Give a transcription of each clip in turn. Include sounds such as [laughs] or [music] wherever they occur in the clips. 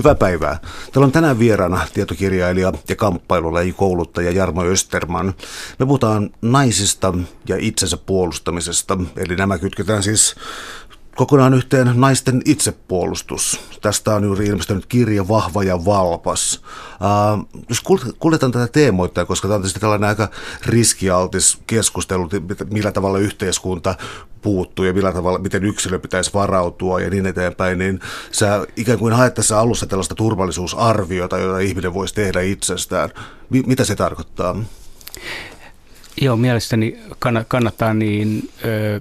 Hyvää päivää. Täällä on tänään vieraana tietokirjailija ja kouluttaja Jarmo Österman. Me puhutaan naisista ja itsensä puolustamisesta, eli nämä kytketään siis kokonaan yhteen naisten itsepuolustus. Tästä on juuri ilmestynyt kirja Vahva ja valpas. Uh, jos kuljetaan tätä teemoittaa, koska tämä on tietysti tällainen aika riskialtis keskustelu, millä tavalla yhteiskunta puuttuu ja millä tavalla, miten yksilö pitäisi varautua ja niin eteenpäin, niin sä ikään kuin haet tässä alussa tällaista turvallisuusarviota, jota ihminen voisi tehdä itsestään. M- mitä se tarkoittaa? Joo, mielestäni kannattaa niin ö,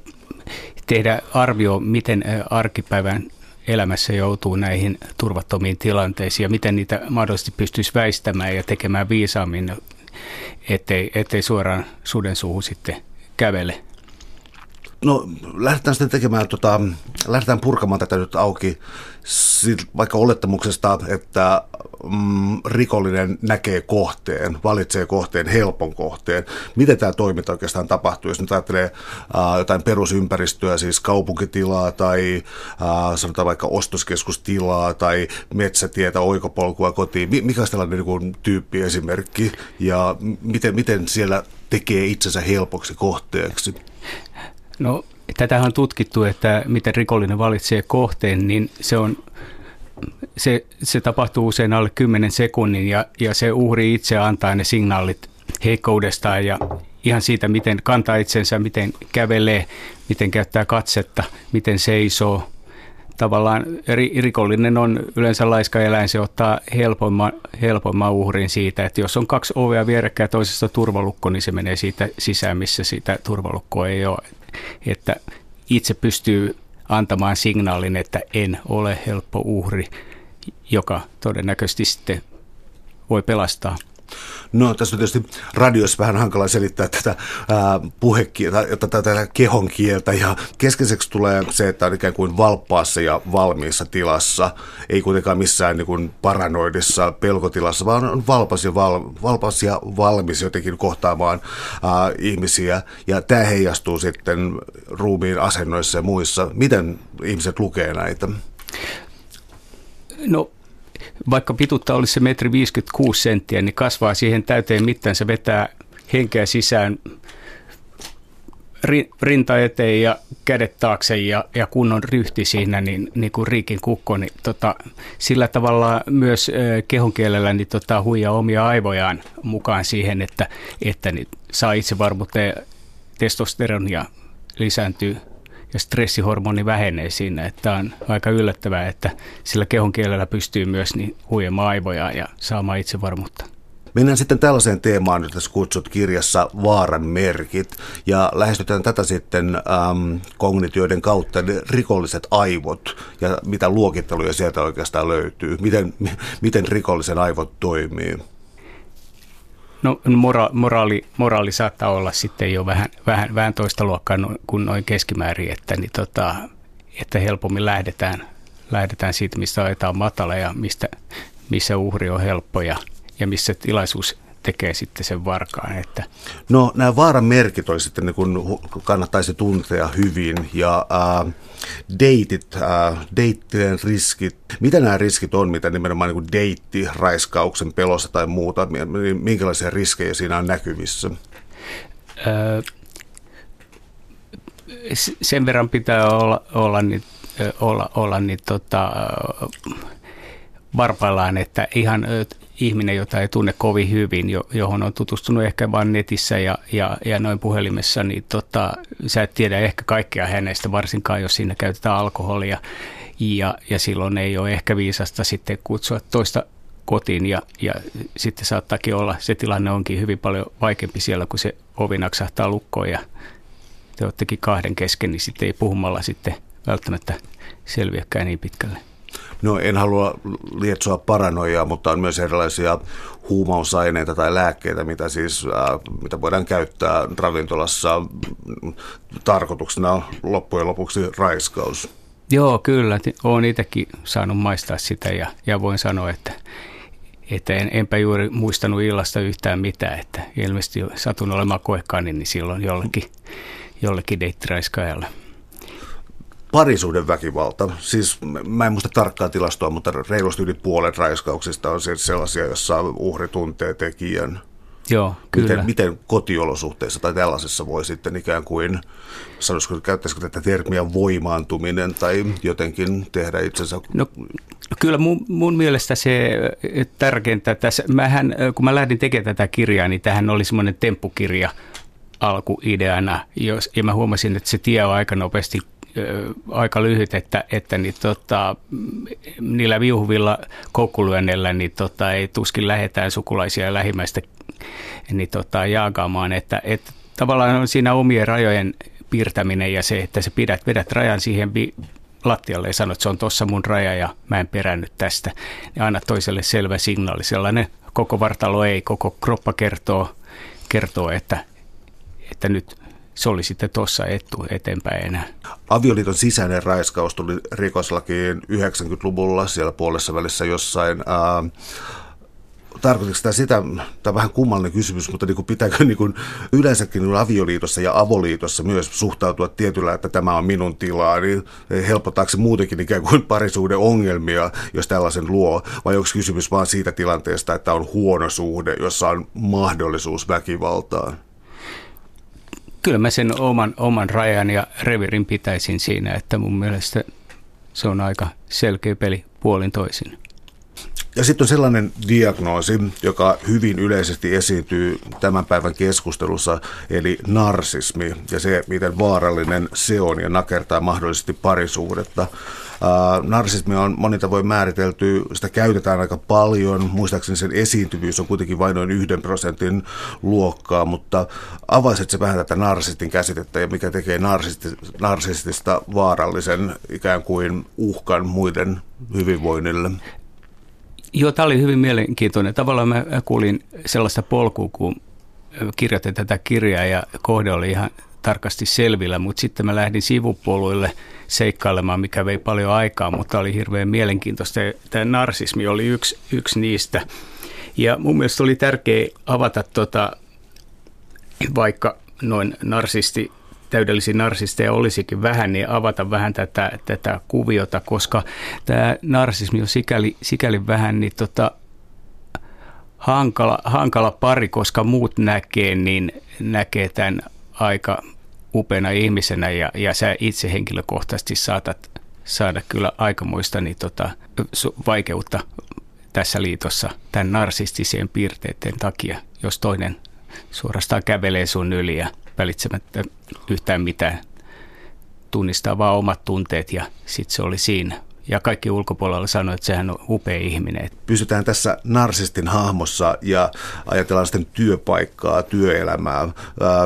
tehdä arvio, miten arkipäivän elämässä joutuu näihin turvattomiin tilanteisiin ja miten niitä mahdollisesti pystyisi väistämään ja tekemään viisaammin, ettei, ettei suoraan suden suuhun sitten kävele. No lähdetään sitten tekemään, tota, lähdetään purkamaan tätä nyt auki vaikka olettamuksesta, että mm, rikollinen näkee kohteen, valitsee kohteen, helpon kohteen. Miten tämä toiminta oikeastaan tapahtuu, jos nyt ajattelee äh, jotain perusympäristöä, siis kaupunkitilaa tai äh, sanotaan vaikka ostoskeskustilaa tai metsätietä, oikopolkua kotiin. Mikä on tällainen niin tyyppi esimerkki ja miten, miten siellä tekee itsensä helpoksi kohteeksi? No tätähän on tutkittu, että miten rikollinen valitsee kohteen, niin se on se, se tapahtuu usein alle 10 sekunnin ja, ja se uhri itse antaa ne signaalit heikkoudestaan ja ihan siitä, miten kantaa itsensä, miten kävelee, miten käyttää katsetta, miten seisoo. Tavallaan rikollinen on yleensä laiska eläin, se ottaa helpomman, helpomman uhrin siitä, että jos on kaksi ovea vierekkäin toisesta turvalukko, niin se menee siitä sisään, missä sitä turvalukkoa ei ole. Että itse pystyy antamaan signaalin, että en ole helppo uhri, joka todennäköisesti sitten voi pelastaa No tässä on tietysti radiossa vähän hankala selittää tätä puhekieltä, tätä, tätä kehon kieltä ja keskeiseksi tulee se, että on ikään kuin valppaassa ja valmiissa tilassa, ei kuitenkaan missään niin kuin paranoidissa pelkotilassa, vaan on valpas ja, val, valpas ja valmis jotenkin kohtaamaan ää, ihmisiä ja tämä heijastuu sitten ruumiin asennoissa ja muissa. Miten ihmiset lukee näitä? No vaikka pituutta olisi se metri 56 senttiä, niin kasvaa siihen täyteen mittaan. Se vetää henkeä sisään rinta eteen ja kädet taakse ja, ja kunnon ryhti siinä, niin, niin kuin Riikin kukko, niin tota, sillä tavalla myös kehonkielellä niin tota, huijaa omia aivojaan mukaan siihen, että, että niin saa itsevarmuutta ja testosteronia lisääntyy ja stressihormoni vähenee siinä. Että on aika yllättävää, että sillä kehon kielellä pystyy myös niin huijamaan aivoja ja saamaan itsevarmuutta. Mennään sitten tällaiseen teemaan, jota kutsut kirjassa vaaran merkit, ja lähestytään tätä sitten ähm, kognitioiden kautta, eli rikolliset aivot, ja mitä luokitteluja sieltä oikeastaan löytyy, miten, miten rikollisen aivot toimii. No mora, moraali, moraali saattaa olla sitten jo vähän, vähän, vähän toista luokkaa kuin noin keskimäärin, että, niin tota, että helpommin lähdetään, lähdetään siitä, missä ajetaan matala ja mistä, missä uhri on helppo ja, ja missä tilaisuus tekee sitten sen varkaan. Että. No nämä vaaran merkit olisi sitten, niin kun kannattaisi tuntea hyvin ja äh, deitit, äh, deittien riskit, mitä nämä riskit on, mitä nimenomaan niin deitti, raiskauksen pelossa tai muuta, minkälaisia riskejä siinä on näkyvissä? Öö, sen verran pitää olla, olla, niin, olla, olla niin tota, varpaillaan, että ihan ihminen, jota ei tunne kovin hyvin, johon on tutustunut ehkä vain netissä ja, ja, ja noin puhelimessa, niin tota, sä et tiedä ehkä kaikkea hänestä, varsinkaan jos siinä käytetään alkoholia. Ja, ja silloin ei ole ehkä viisasta sitten kutsua toista kotiin ja, ja sitten saattaakin olla, se tilanne onkin hyvin paljon vaikeampi siellä, kun se ovi naksahtaa lukkoon ja te olettekin kahden kesken, niin sitten ei puhumalla sitten välttämättä selviäkään niin pitkälle. No en halua lietsoa paranoiaa, mutta on myös erilaisia huumausaineita tai lääkkeitä, mitä, siis, äh, mitä voidaan käyttää ravintolassa tarkoituksena loppujen lopuksi raiskaus. Joo, kyllä. Olen itsekin saanut maistaa sitä ja, ja voin sanoa, että, että en, enpä juuri muistanut illasta yhtään mitään. Että ilmeisesti satun olemaan koekani, niin silloin jollekin, jollekin deittiraiskaajalle. Parisuuden väkivalta. Siis mä en muista tarkkaa tilastoa, mutta reilusti yli puolet raiskauksista on siis sellaisia, jossa uhri tuntee tekijän. Joo, kyllä. Miten, miten kotiolosuhteissa tai tällaisessa voi sitten ikään kuin, sanoisiko, käyttäisikö tätä termiä voimaantuminen tai jotenkin tehdä itsensä... No, kyllä mun, mun mielestä se tärkeintä tässä, mähän, kun mä lähdin tekemään tätä kirjaa, niin tähän oli semmoinen temppukirja alkuideana, jos, ja mä huomasin, että se tie on aika nopeasti aika lyhyt, että, että niin, tota, niillä viuhuvilla koukkulyönneillä niin, tota, ei tuskin lähetään sukulaisia lähimmäistä niin, tota, jaakaamaan. Että, että tavallaan on siinä omien rajojen piirtäminen ja se, että sä pidät, vedät rajan siihen vi- lattialle ja sanot, että se on tuossa mun raja ja mä en perännyt tästä. Ja aina toiselle selvä signaali, sellainen koko vartalo ei, koko kroppa kertoo, kertoo että, että nyt se oli sitten tuossa etu eteenpäin enää. Avioliiton sisäinen raiskaus tuli rikoslakiin 90-luvulla siellä puolessa välissä jossain. Ää, tarkoitiko tämä sitä, tämä on vähän kummallinen kysymys, mutta niin kuin pitääkö niin kuin yleensäkin niin avioliitossa ja avoliitossa myös suhtautua tietyllä, että tämä on minun tilaa, niin helpottaako se muutenkin ikään kuin parisuuden ongelmia, jos tällaisen luo, vai onko kysymys vain siitä tilanteesta, että on huono suhde, jossa on mahdollisuus väkivaltaan? Kyllä mä sen oman, oman rajan ja revirin pitäisin siinä, että mun mielestä se on aika selkeä peli puolin toisin. Ja sitten on sellainen diagnoosi, joka hyvin yleisesti esiintyy tämän päivän keskustelussa, eli narsismi ja se, miten vaarallinen se on ja nakertaa mahdollisesti parisuudetta. Narsismi on monin tavoin määritelty, sitä käytetään aika paljon, muistaakseni sen esiintyvyys on kuitenkin vain noin yhden prosentin luokkaa, mutta avaisit se vähän tätä narsistin käsitettä ja mikä tekee narsistista vaarallisen ikään kuin uhkan muiden hyvinvoinnille? Joo, tämä oli hyvin mielenkiintoinen. Tavallaan mä kuulin sellaista polkua, kun kirjoitin tätä kirjaa ja kohde oli ihan tarkasti selvillä, mutta sitten mä lähdin sivupoluille seikkailemaan, mikä vei paljon aikaa, mutta oli hirveän mielenkiintoista. Tämä narsismi oli yksi, yksi niistä. Ja mun mielestä oli tärkeää avata, tota, vaikka noin narsisti täydellisiä narsisteja olisikin vähän, niin avata vähän tätä, tätä kuviota, koska tämä narsismi on sikäli, sikäli vähän niin tota, hankala, hankala pari, koska muut näkee, niin näkee tämän aika upeana ihmisenä ja, ja sä itse henkilökohtaisesti saatat saada kyllä aikamoista niin tota, vaikeutta tässä liitossa tämän narsistisien piirteiden takia, jos toinen suorastaan kävelee sun yli ja välitsemättä yhtään mitään. Tunnistaa vaan omat tunteet ja sitten se oli siinä. Ja kaikki ulkopuolella sanoi, että sehän on upea ihminen. Pysytään tässä narsistin hahmossa ja ajatellaan sitten työpaikkaa, työelämää.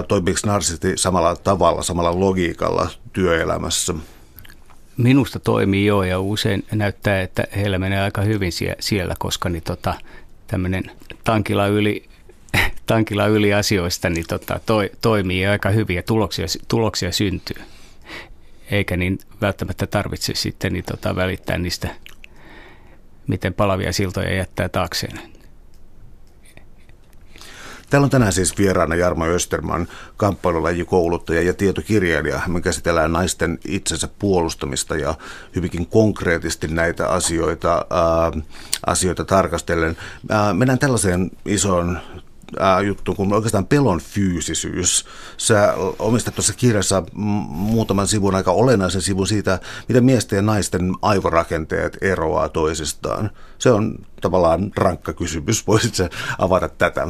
Toimiiko narsisti samalla tavalla, samalla logiikalla työelämässä? Minusta toimii jo ja usein näyttää, että heillä menee aika hyvin siellä, koska niin tota, tämmöinen tankila yli tankilla yli asioista, niin tota, toi, toimii aika hyvin ja tuloksia, tuloksia syntyy. Eikä niin välttämättä tarvitse sitten niin tota, välittää niistä, miten palavia siltoja jättää taakseen. Täällä on tänään siis vieraana Jarmo Österman, kouluttaja ja tietokirjailija. Me käsitellään naisten itsensä puolustamista ja hyvinkin konkreettisesti näitä asioita, ää, asioita tarkastellen. Ää, mennään tällaiseen isoon juttu kuin oikeastaan pelon fyysisyys. Sä omistat tuossa kirjassa muutaman sivun aika olennaisen sivun siitä, miten miesten ja naisten aivorakenteet eroaa toisistaan. Se on tavallaan rankka kysymys. Voisitko avata tätä?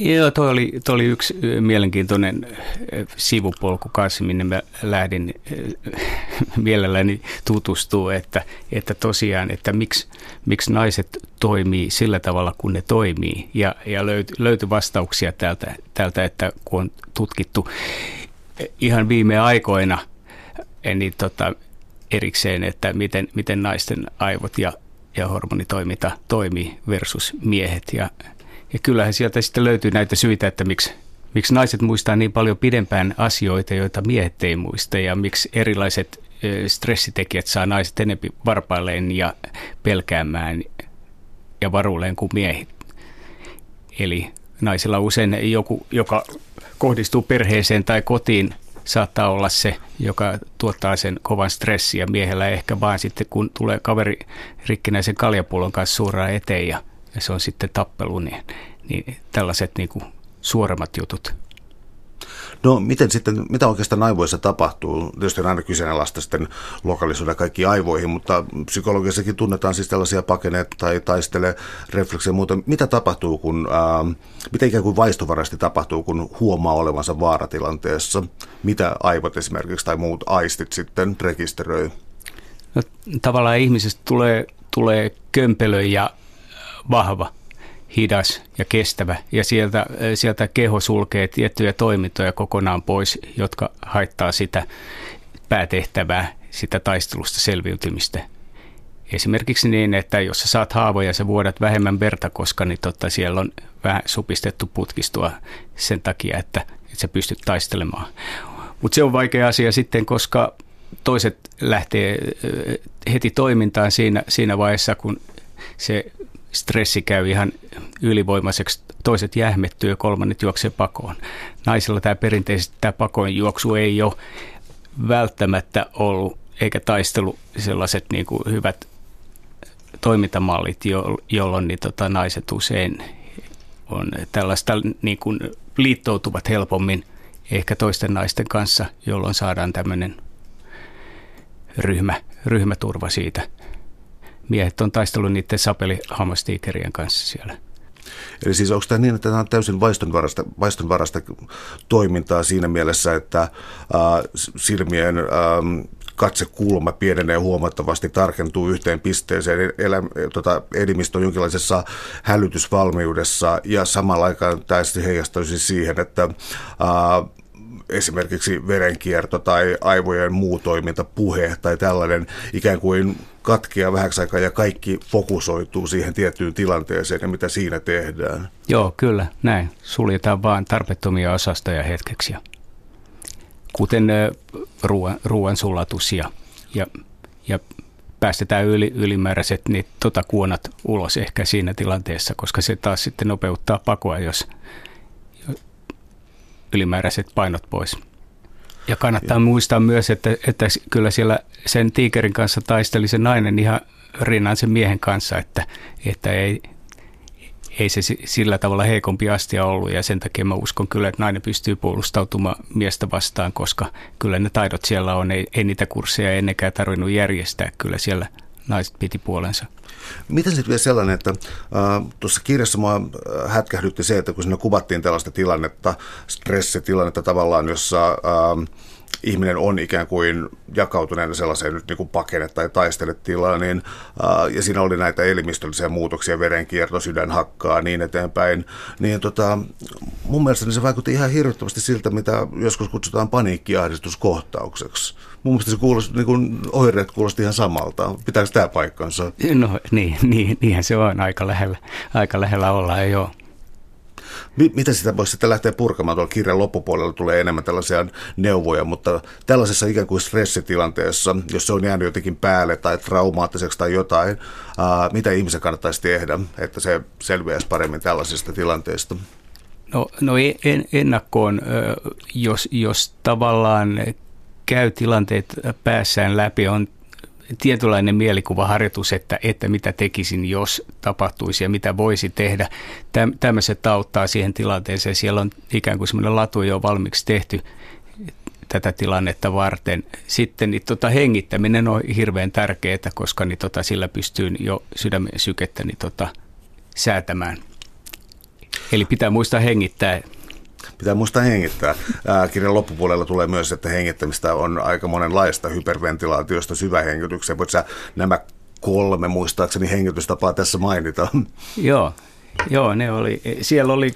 Joo, toi oli, toi oli yksi mielenkiintoinen sivupolku kanssa, minne mä lähdin [laughs] mielelläni tutustua, että, että tosiaan, että miksi, miksi naiset toimii sillä tavalla, kun ne toimii. Ja, ja löytyi löyty vastauksia täältä, täältä, että kun on tutkittu ihan viime aikoina niin tota, erikseen, että miten, miten naisten aivot ja, ja hormonitoiminta toimii versus miehet. Ja ja kyllähän sieltä sitten löytyy näitä syitä, että miksi, miksi naiset muistaa niin paljon pidempään asioita, joita miehet ei muista, ja miksi erilaiset stressitekijät saa naiset enempi varpailleen ja pelkäämään ja varuilleen kuin miehet. Eli naisilla usein joku, joka kohdistuu perheeseen tai kotiin, saattaa olla se, joka tuottaa sen kovan stressiä miehellä ehkä vaan sitten, kun tulee kaveri rikkinäisen kaljapullon kanssa suoraan eteen ja, ja se on sitten tappelu, niin, niin tällaiset niin kuin suoremmat jutut. No miten sitten, mitä oikeastaan aivoissa tapahtuu? Tietysti on aina kyseenalaista sitten lokalisoida kaikki aivoihin, mutta psykologissakin tunnetaan siis tällaisia pakeneet tai taistele refleksejä ja muuta. Mitä tapahtuu, kun, ää, mitä ikään kuin vaistovarasti tapahtuu, kun huomaa olevansa vaaratilanteessa? Mitä aivot esimerkiksi tai muut aistit sitten rekisteröi? No, tavallaan ihmisestä tulee, tulee kömpelö ja vahva hidas ja kestävä. Ja sieltä, sieltä keho sulkee tiettyjä toimintoja kokonaan pois, jotka haittaa sitä päätehtävää, sitä taistelusta selviytymistä. Esimerkiksi niin, että jos sä saat haavoja, sä vuodat vähemmän verta, koska niin totta, siellä on vähän supistettu putkistua sen takia, että, että sä pystyt taistelemaan. Mutta se on vaikea asia sitten, koska toiset lähtee heti toimintaan siinä, siinä vaiheessa, kun se stressi käy ihan ylivoimaiseksi, toiset jähmettyy ja kolmannet juoksee pakoon. Naisilla tämä perinteisesti tämä pakoon juoksu ei ole välttämättä ollut, eikä taistelu sellaiset niin kuin hyvät toimintamallit, jo, jolloin niin tota, naiset usein on tällaista niin kuin liittoutuvat helpommin ehkä toisten naisten kanssa, jolloin saadaan tämmöinen ryhmä, ryhmäturva siitä – miehet on taistellut niiden sapelihammastiikerien kanssa siellä. Eli siis onko tämä niin, että tämä on täysin vaistonvarasta, vaistonvarasta toimintaa siinä mielessä, että äh, silmien äh, katsekulma pienenee huomattavasti, tarkentuu yhteen pisteeseen, elä, tota, elimistö on jonkinlaisessa hälytysvalmiudessa ja samalla aikaan tämä heijastaisi siihen, että äh, esimerkiksi verenkierto tai aivojen muu toiminta, puhe tai tällainen ikään kuin katkeaa vähäksi aikaa ja kaikki fokusoituu siihen tiettyyn tilanteeseen ja mitä siinä tehdään. Joo, kyllä, näin. Suljetaan vain tarpeettomia osastoja hetkeksi. Kuten ruoan, ruoan sulatus ja, ja, ja päästetään yli, ylimääräiset niin, tota kuonat ulos ehkä siinä tilanteessa, koska se taas sitten nopeuttaa pakoa, jos ylimääräiset painot pois. Ja kannattaa ja. muistaa myös, että, että kyllä siellä sen tiikerin kanssa taisteli se nainen ihan rinnan sen miehen kanssa, että, että ei, ei se sillä tavalla heikompi astia ollut ja sen takia mä uskon kyllä, että nainen pystyy puolustautumaan miestä vastaan, koska kyllä ne taidot siellä on, ei, ei niitä kursseja ennenkään tarvinnut järjestää, kyllä siellä naiset piti puolensa. Miten sitten vielä sellainen, että äh, tuossa kirjassa mua äh, hätkähdytti se, että kun siinä kuvattiin tällaista tilannetta, stressitilannetta tavallaan, jossa äh, ihminen on ikään kuin jakautuneena sellaiseen nyt niin kuin pakene- tai taisteletilaan, niin, äh, ja siinä oli näitä elimistöllisiä muutoksia, verenkierto, sydänhakkaa, niin eteenpäin, niin tota, mun mielestä niin se vaikutti ihan hirvittävästi siltä, mitä joskus kutsutaan paniikkiahdistuskohtaukseksi. Mun mielestä se kuulosti, niin kuin oireet kuulosti ihan samalta. Pitääkö tämä paikkansa? No niin, niin, niinhän se on aika lähellä, aika lähellä olla, joo. Miten sitä voisi sitten lähteä purkamaan? Tuolla kirjan loppupuolella tulee enemmän tällaisia neuvoja, mutta tällaisessa ikään kuin stressitilanteessa, jos se on jäänyt jotenkin päälle tai traumaattiseksi tai jotain, ää, mitä ihmisen kannattaisi tehdä, että se selviäisi paremmin tällaisista tilanteista? No, no en, ennakkoon, jos, jos tavallaan käy tilanteet päässään läpi, on tietynlainen mielikuvaharjoitus, että, että mitä tekisin, jos tapahtuisi ja mitä voisi tehdä. Tämmöiset auttaa siihen tilanteeseen. Siellä on ikään kuin semmoinen latu jo valmiiksi tehty tätä tilannetta varten. Sitten niin tota, hengittäminen on hirveän tärkeää, koska niin tota, sillä pystyy jo sydämen sykettä niin tota, säätämään. Eli pitää muistaa hengittää Pitää muistaa hengittää. Ää, kirjan loppupuolella tulee myös, että hengittämistä on aika monenlaista hyperventilaatiosta syvähengitykseen. Voitko sä nämä kolme muistaakseni hengitystapaa tässä mainita? Joo, Joo, ne oli, siellä oli,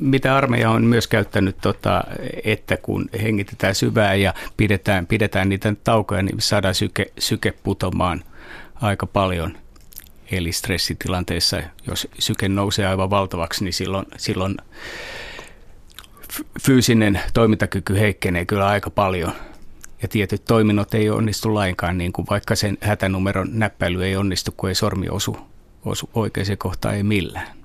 mitä armeija on myös käyttänyt, tota, että kun hengitetään syvää ja pidetään, pidetään niitä taukoja, niin saadaan syke, syke putomaan aika paljon. Eli stressitilanteessa, jos syke nousee aivan valtavaksi, niin silloin, silloin fyysinen toimintakyky heikkenee kyllä aika paljon. Ja tietyt toiminnot ei onnistu lainkaan, niin kuin vaikka sen hätänumeron näppäily ei onnistu, kun ei sormi osu, osu oikeaan kohtaan, ei millään.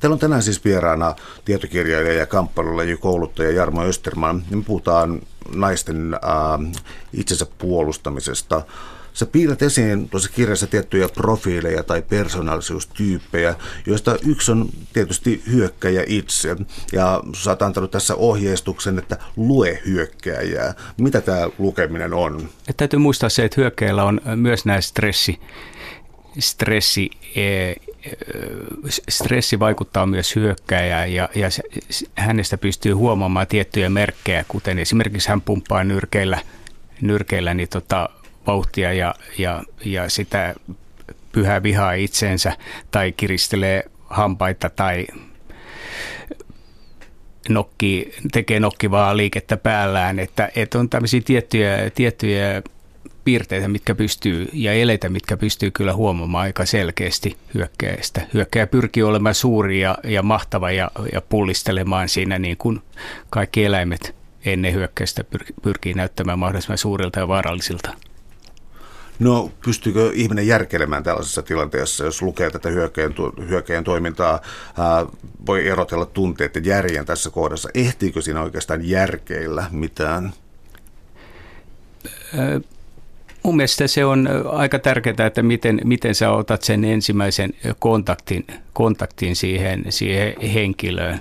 Teillä on tänään siis vieraana tietokirjailija ja kouluttaja Jarmo Österman. Me puhutaan naisten äh, itsensä puolustamisesta. Sä piirrät esiin tuossa kirjassa tiettyjä profiileja tai persoonallisuustyyppejä, joista yksi on tietysti hyökkäjä itse. Ja sä oot antanut tässä ohjeistuksen, että lue hyökkääjää. Mitä tämä lukeminen on? Et täytyy muistaa se, että hyökkäillä on myös nämä stressi, stressi e, stressi vaikuttaa myös hyökkääjään ja, ja hänestä pystyy huomaamaan tiettyjä merkkejä, kuten esimerkiksi hän pumppaa nyrkeillä, nyrkeillä niin tota, vauhtia ja, ja, ja sitä pyhää vihaa itseensä tai kiristelee hampaita tai nokki, tekee nokkivaa liikettä päällään, että, että on tämmöisiä tiettyjä, tiettyjä piirteitä, mitkä pystyy, ja eleitä, mitkä pystyy kyllä huomaamaan aika selkeästi hyökkäistä. Hyökkäjä pyrkii olemaan suuri ja, ja mahtava ja, ja pullistelemaan siinä niin kuin kaikki eläimet ennen hyökkäystä pyrkii näyttämään mahdollisimman suurilta ja vaarallisilta. No pystyykö ihminen järkelemään tällaisessa tilanteessa, jos lukee tätä hyökkäjän, hyökkäjän toimintaa, ää, voi erotella tunteet ja järjen tässä kohdassa. Ehtiikö siinä oikeastaan järkeillä mitään? Mun mielestä se on aika tärkeää, että miten, miten sä otat sen ensimmäisen kontaktin, kontaktin siihen, siihen henkilöön.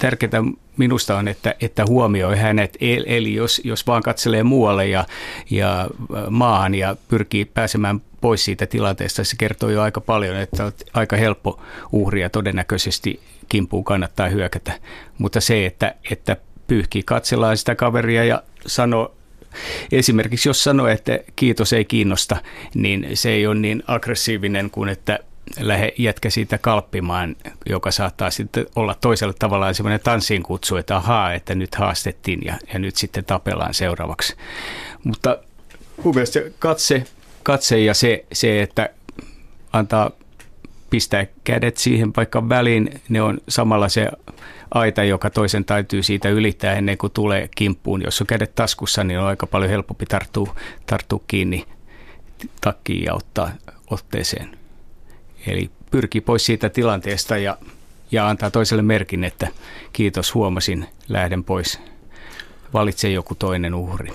Tärkeää minusta on, että, että huomioi hänet, eli jos, jos vaan katselee muualle ja, ja maahan ja pyrkii pääsemään pois siitä tilanteesta, se kertoo jo aika paljon, että on aika helppo uhria todennäköisesti kimpuun kannattaa hyökätä. Mutta se, että, että pyyhkii katsellaan sitä kaveria ja sanoo Esimerkiksi jos sanoo, että kiitos ei kiinnosta, niin se ei ole niin aggressiivinen kuin että lähde jätkä siitä kalppimaan, joka saattaa sitten olla toisella tavallaan semmoinen tanssiin kutsu, että ahaa, että nyt haastettiin ja, ja nyt sitten tapellaan seuraavaksi. Mutta mun mielestä katse, katse ja se, se, että antaa pistää kädet siihen vaikka väliin, ne on samalla se aita, joka toisen täytyy siitä ylittää ennen kuin tulee kimppuun. Jos on kädet taskussa, niin on aika paljon helpompi tarttua, tarttua kiinni takkiin ja ottaa otteeseen. Eli pyrkii pois siitä tilanteesta ja, ja antaa toiselle merkin, että kiitos, huomasin, lähden pois. Valitse joku toinen uhri.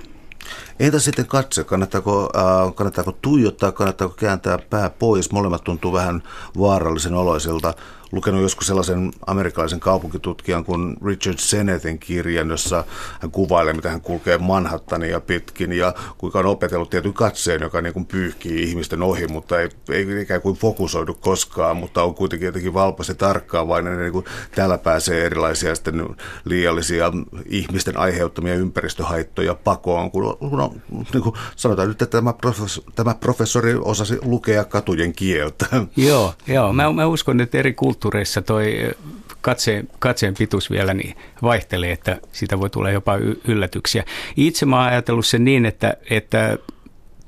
Entä sitten katse? Kannattaako, äh, kannattaako tuijottaa, kannattaako kääntää pää pois? Molemmat tuntuu vähän vaarallisen oloisilta lukenut joskus sellaisen amerikkalaisen kaupunkitutkijan kuin Richard Sennetin kirjan, jossa hän kuvailee, mitä hän kulkee Manhattania pitkin ja kuinka on opetellut tietyn katseen, joka niin kuin pyyhkii ihmisten ohi, mutta ei, ei ikään kuin fokusoidu koskaan, mutta on kuitenkin jotenkin valpas ja tarkkaavainen. Niin kuin täällä pääsee erilaisia sitten liiallisia ihmisten aiheuttamia ympäristöhaittoja pakoon, kun, kun on, niin kuin sanotaan nyt, että tämä, professori, tämä professori osasi lukea katujen kieltä. Joo, joo. Mä, mä uskon, että eri kulttuureissa kulttuureissa toi katseen, katseen pituus vielä niin vaihtelee, että siitä voi tulla jopa yllätyksiä. Itse mä oon ajatellut sen niin, että, että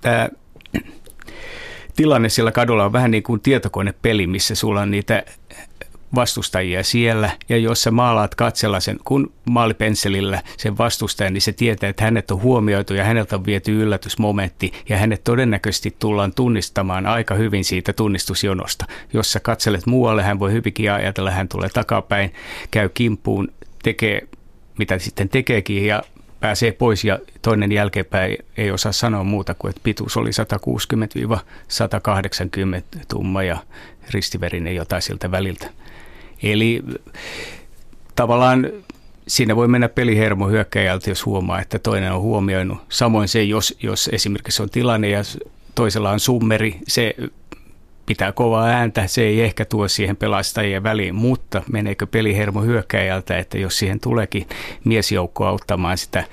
tämä tilanne sillä kadulla on vähän niin kuin tietokonepeli, missä sulla on niitä vastustajia siellä, ja jos sä maalaat katsella sen, kun maalipensselillä sen vastustajan, niin se tietää, että hänet on huomioitu ja häneltä on viety yllätysmomentti, ja hänet todennäköisesti tullaan tunnistamaan aika hyvin siitä tunnistusjonosta. Jos sä katselet muualle, hän voi hyvinkin ajatella, hän tulee takapäin, käy kimppuun, tekee mitä sitten tekeekin, ja pääsee pois ja toinen jälkeenpäin ei osaa sanoa muuta kuin, että pituus oli 160-180 tumma ja ristiverinen jotain siltä väliltä. Eli tavallaan siinä voi mennä pelihermo hyökkäjältä, jos huomaa, että toinen on huomioinut. Samoin se, jos, jos esimerkiksi on tilanne ja toisella on summeri, se pitää kovaa ääntä, se ei ehkä tuo siihen pelastajien väliin, mutta meneekö pelihermo hyökkäjältä, että jos siihen tuleekin miesjoukko auttamaan sitä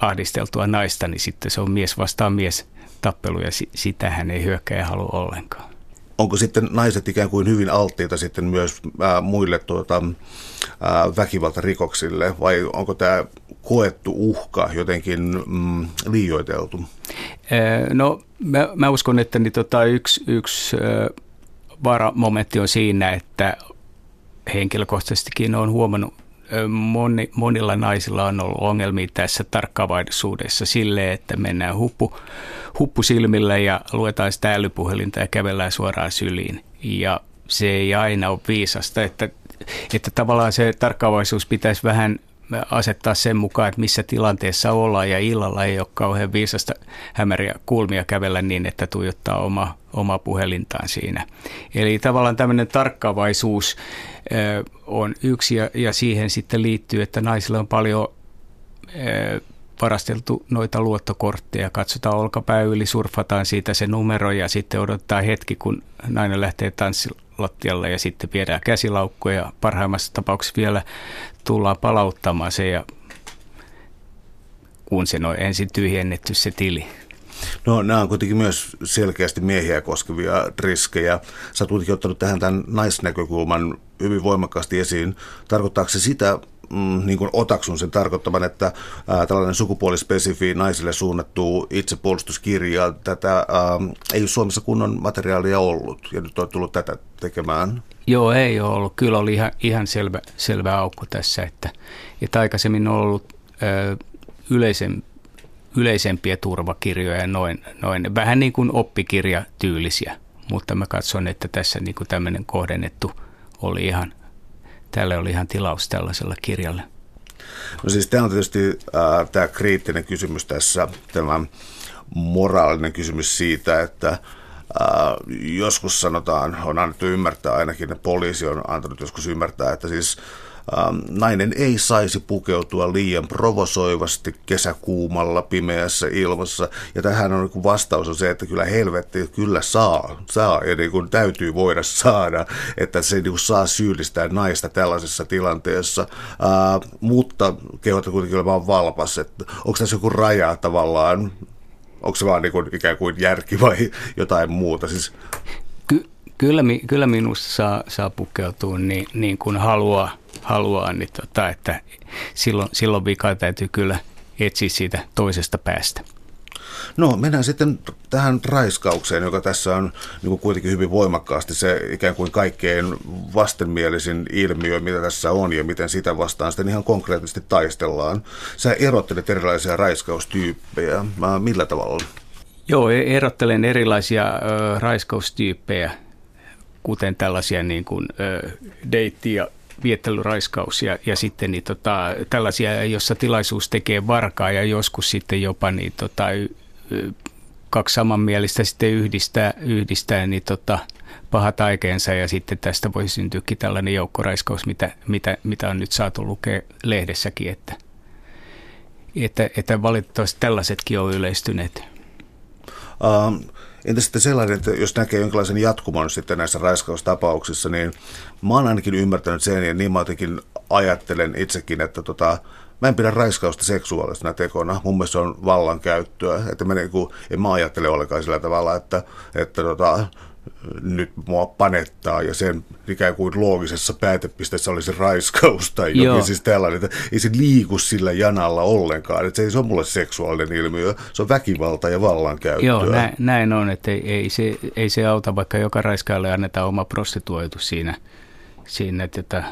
ahdisteltua naista, niin sitten se on mies vastaan mies tappelu ja sitähän ei hyökkäjä halua ollenkaan onko sitten naiset ikään kuin hyvin alttiita sitten myös ää, muille tuota, ää, väkivaltarikoksille vai onko tämä koettu uhka jotenkin mm, liioiteltu? No mä, mä uskon, että niin tota, yksi, yksi varamomentti on siinä, että henkilökohtaisestikin on huomannut moni, monilla naisilla on ollut ongelmia tässä tarkkaavaisuudessa sille, että mennään huppu, huppusilmillä ja luetaan sitä älypuhelinta ja kävellään suoraan syliin. Ja se ei aina ole viisasta, että, että tavallaan se tarkkaavaisuus pitäisi vähän asettaa sen mukaan, että missä tilanteessa ollaan ja illalla ei ole kauhean viisasta hämäriä kulmia kävellä niin, että tuijottaa oma, oma puhelintaan siinä. Eli tavallaan tämmöinen tarkkaavaisuus on yksi ja, ja siihen sitten liittyy, että naisilla on paljon varasteltu noita luottokortteja, katsotaan olkapää yli, surfataan siitä se numero ja sitten odottaa hetki, kun nainen lähtee tanssilattialle ja sitten viedään käsilaukkuja ja parhaimmassa tapauksessa vielä tullaan palauttamaan se ja kun se on ensin tyhjennetty se tili. No nämä on kuitenkin myös selkeästi miehiä koskevia riskejä. Sä oot ottanut tähän tämän naisnäkökulman hyvin voimakkaasti esiin. Tarkoittaako se sitä, mm, niin kuin otaksun sen tarkoittavan, että ää, tällainen sukupuolispesifi naisille suunnattu itsepuolustuskirja, tätä ää, ei Suomessa kunnon materiaalia ollut ja nyt on tullut tätä tekemään. Joo, ei ole ollut. Kyllä oli ihan, ihan selvä, selvä aukko tässä, että, että aikaisemmin on ollut ää, yleisen, yleisempiä turvakirjoja, noin, noin, vähän niin kuin oppikirjatyylisiä, mutta mä katson, että tässä niin kuin tämmöinen kohdennettu oli ihan, tälle oli ihan tilaus tällaisella kirjalle. No siis tämä on tietysti äh, tämä kriittinen kysymys tässä, tämä moraalinen kysymys siitä, että äh, joskus sanotaan, on annettu ymmärtää, ainakin poliisi on antanut joskus ymmärtää, että siis nainen ei saisi pukeutua liian provosoivasti kesäkuumalla pimeässä ilmassa. Ja tähän on niin vastaus on se, että kyllä helvetti, kyllä saa, saa ja niin kuin täytyy voida saada, että se niin kuin saa syyllistää naista tällaisessa tilanteessa. Ää, äh, mutta kehotan kuitenkin olemaan valpas, että onko tässä joku raja tavallaan, onko se vaan niin kuin ikään kuin järki vai jotain muuta? Siis, kyllä, kyllä minusta saa, saa pukeutua niin, niin kuin haluaa haluaa, niin tota, että silloin, silloin vika täytyy kyllä etsiä siitä toisesta päästä. No mennään sitten tähän raiskaukseen, joka tässä on niin kuin kuitenkin hyvin voimakkaasti se ikään kuin kaikkein vastenmielisin ilmiö, mitä tässä on ja miten sitä vastaan sitten ihan konkreettisesti taistellaan. Sä erottelet erilaisia raiskaustyyppejä. Millä tavalla? Joo, e- erottelen erilaisia ö, raiskaustyyppejä, kuten tällaisia niin kuin, ö, deitti- ja viettelyraiskaus ja, ja sitten niin tota, tällaisia, jossa tilaisuus tekee varkaa ja joskus sitten jopa niin tota, kaksi samanmielistä sitten yhdistää, yhdistää niin tota, pahat aikeensa ja sitten tästä voi syntyäkin tällainen joukkoraiskaus, mitä, mitä, mitä on nyt saatu lukea lehdessäkin, että, että, että valitettavasti tällaisetkin on yleistyneet. Um, Entä sitten sellainen, että jos näkee jonkinlaisen jatkumon sitten näissä raiskaustapauksissa, niin mä oon ainakin ymmärtänyt sen, ja niin mä jotenkin ajattelen itsekin, että tota, mä en pidä raiskausta seksuaalisena tekona. Mun mielestä se on vallankäyttöä. Että mä, niin kuin, en mä ajattele ollenkaan sillä tavalla, että, että tota, nyt mua panettaa ja sen ikään kuin loogisessa päätepisteessä olisi raiskaus tai jokin Joo. siis tällainen, että ei se liiku sillä janalla ollenkaan, että se ei se ole mulle seksuaalinen ilmiö, se on väkivalta ja vallankäyttöä. Joo, näin, näin on, että ei, ei, se, ei se auta, vaikka joka raiskaalle annetaan oma prostituoitu siinä, siinä että,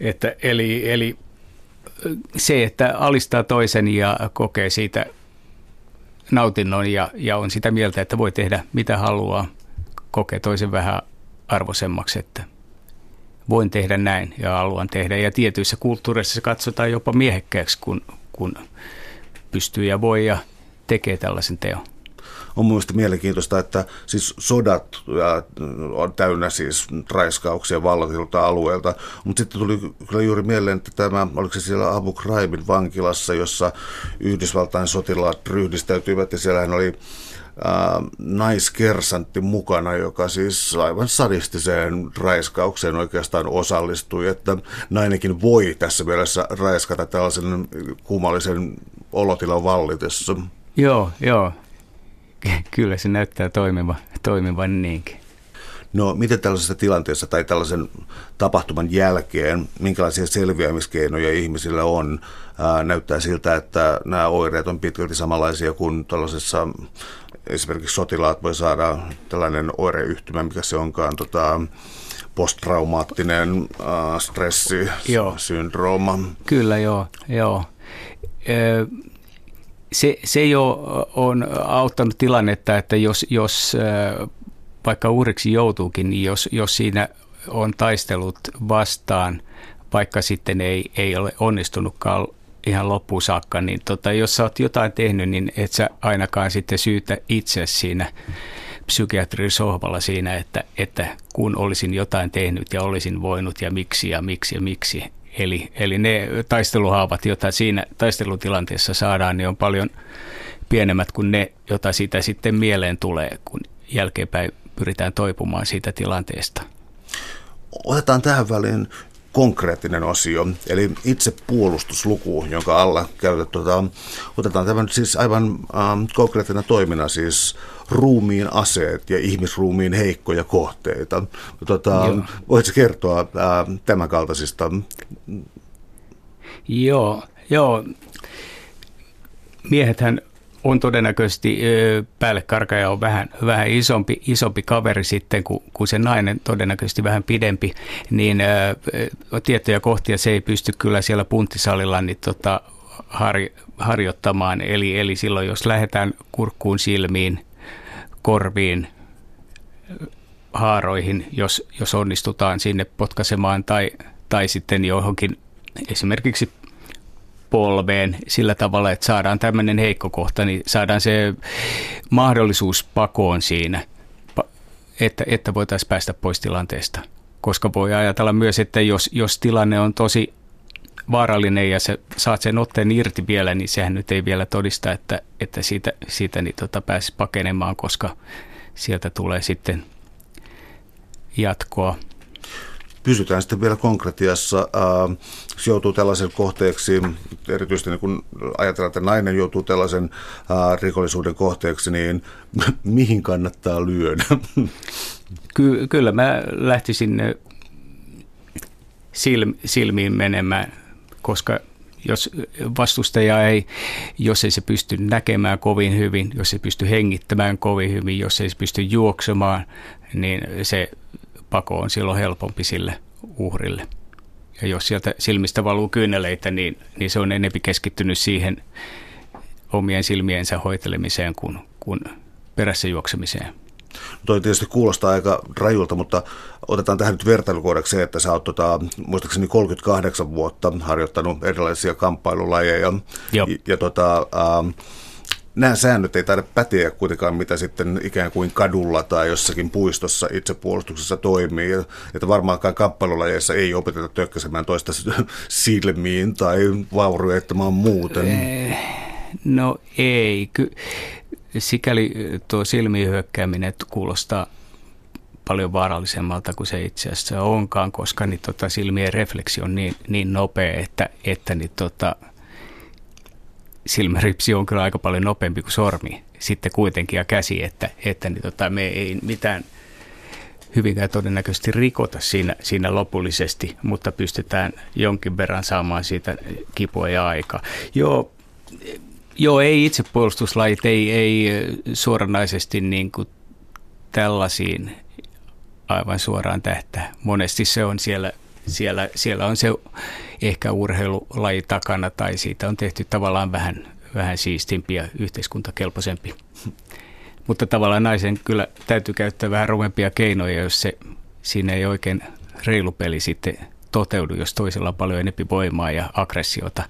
että eli, eli se, että alistaa toisen ja kokee siitä nautinnon ja, ja on sitä mieltä, että voi tehdä mitä haluaa, kokee toisen vähän arvoisemmaksi, että voin tehdä näin ja haluan tehdä. Ja tietyissä kulttuureissa se katsotaan jopa miehekkääksi, kun, kun pystyy ja voi ja tekee tällaisen teon. On mielestäni mielenkiintoista, että siis sodat on täynnä siis raiskauksia vallatilta alueelta, mutta sitten tuli kyllä juuri mieleen, että tämä, oliko se siellä Abu Ghraibin vankilassa, jossa Yhdysvaltain sotilaat ryhdistäytyivät ja siellähän oli naiskersantti mukana, joka siis aivan sadistiseen raiskaukseen oikeastaan osallistui, että nainenkin voi tässä mielessä raiskata tällaisen kummallisen olotilan vallitessa. Joo, joo. Kyllä se näyttää toimiva, toimivan niinkin. No miten tällaisessa tilanteessa tai tällaisen tapahtuman jälkeen, minkälaisia selviämiskeinoja ihmisillä on? Ää, näyttää siltä, että nämä oireet on pitkälti samanlaisia kuin tällaisessa esimerkiksi sotilaat voi saada tällainen oireyhtymä, mikä se onkaan, tota, posttraumaattinen äh, stressisyndrooma. Kyllä, joo. joo. Se, se jo on auttanut tilannetta, että jos, jos vaikka uhriksi joutuukin, niin jos, jos siinä on taistelut vastaan, vaikka sitten ei, ei ole onnistunutkaan ihan loppuun saakka, niin tota, jos sä oot jotain tehnyt, niin et sä ainakaan sitten syytä itse siinä psykiatrin sohvalla siinä, että, että kun olisin jotain tehnyt ja olisin voinut ja miksi ja miksi ja miksi. Eli, eli ne taisteluhaavat, joita siinä taistelutilanteessa saadaan, niin on paljon pienemmät kuin ne, joita siitä sitten mieleen tulee, kun jälkeenpäin pyritään toipumaan siitä tilanteesta. Otetaan tähän väliin konkreettinen osio, eli itse puolustusluku, jonka alla käytetään. Tuota, otetaan tämä nyt siis aivan ähm, konkreettina toimina, siis ruumiin aseet ja ihmisruumiin heikkoja kohteita. Tuota, voitko kertoa äh, tämän kaltaisista? Joo, joo. Miehethän on todennäköisesti päällekarkaja on vähän, vähän isompi, isompi kaveri sitten kuin, kuin se nainen, todennäköisesti vähän pidempi, niin tiettyjä kohtia se ei pysty kyllä siellä punttisalilla niin tota, har, harjoittamaan. Eli, eli silloin jos lähdetään kurkkuun silmiin, korviin, haaroihin, jos, jos onnistutaan sinne potkaisemaan tai, tai sitten johonkin esimerkiksi polveen sillä tavalla, että saadaan tämmöinen heikko kohta, niin saadaan se mahdollisuus pakoon siinä, että, että voitaisiin päästä pois tilanteesta. Koska voi ajatella myös, että jos, jos tilanne on tosi vaarallinen ja sä saat sen otteen irti vielä, niin sehän nyt ei vielä todista, että, että siitä, siitä niin tota pääsisi pakenemaan, koska sieltä tulee sitten jatkoa pysytään sitten vielä konkretiassa, äh, jos joutuu tällaisen kohteeksi, erityisesti niin kun ajatellaan, että nainen joutuu tällaisen äh, rikollisuuden kohteeksi, niin [laughs] mihin kannattaa lyödä? [laughs] Ky- kyllä mä lähtisin silm- silmiin menemään, koska jos vastustaja ei, jos ei se pysty näkemään kovin hyvin, jos ei pysty hengittämään kovin hyvin, jos ei se pysty juoksemaan, niin se pako on silloin helpompi sille uhrille. Ja jos sieltä silmistä valuu kyyneleitä, niin, niin se on enempi keskittynyt siihen omien silmiensä hoitelemiseen kuin, kuin perässä juoksemiseen. Toi tietysti kuulostaa aika rajulta, mutta otetaan tähän nyt vertailukohdaksi se, että sä oot tota, muistaakseni 38 vuotta harjoittanut erilaisia kamppailulajeja. Joo. Ja, ja tota, ähm, nämä säännöt ei taida päteä kuitenkaan, mitä sitten ikään kuin kadulla tai jossakin puistossa itsepuolustuksessa toimii. Että varmaankaan kamppailulajeissa ei opeteta tökkäsemään toista [laughs] silmiin tai vaurioittamaan muuten. Eh, no ei. Ky- sikäli tuo silmiin hyökkääminen kuulostaa paljon vaarallisemmalta kuin se itse asiassa onkaan, koska niin tota, silmien refleksi on niin, niin nopea, että, että niin tota, silmäripsi on kyllä aika paljon nopeampi kuin sormi sitten kuitenkin ja käsi, että, että niin tota, me ei mitään hyvinkään todennäköisesti rikota siinä, siinä lopullisesti, mutta pystytään jonkin verran saamaan siitä kipua ja aikaa. Joo, joo ei itsepuolustuslajit, ei, ei suoranaisesti niin kuin tällaisiin aivan suoraan tähtää. Monesti se on siellä, siellä, siellä on se ehkä urheilulaji takana tai siitä on tehty tavallaan vähän, vähän siistimpi ja yhteiskuntakelpoisempi. [laughs] Mutta tavallaan naisen kyllä täytyy käyttää vähän rumempia keinoja, jos se siinä ei oikein reilu peli sitten toteudu, jos toisella on paljon enemmän voimaa ja aggressiota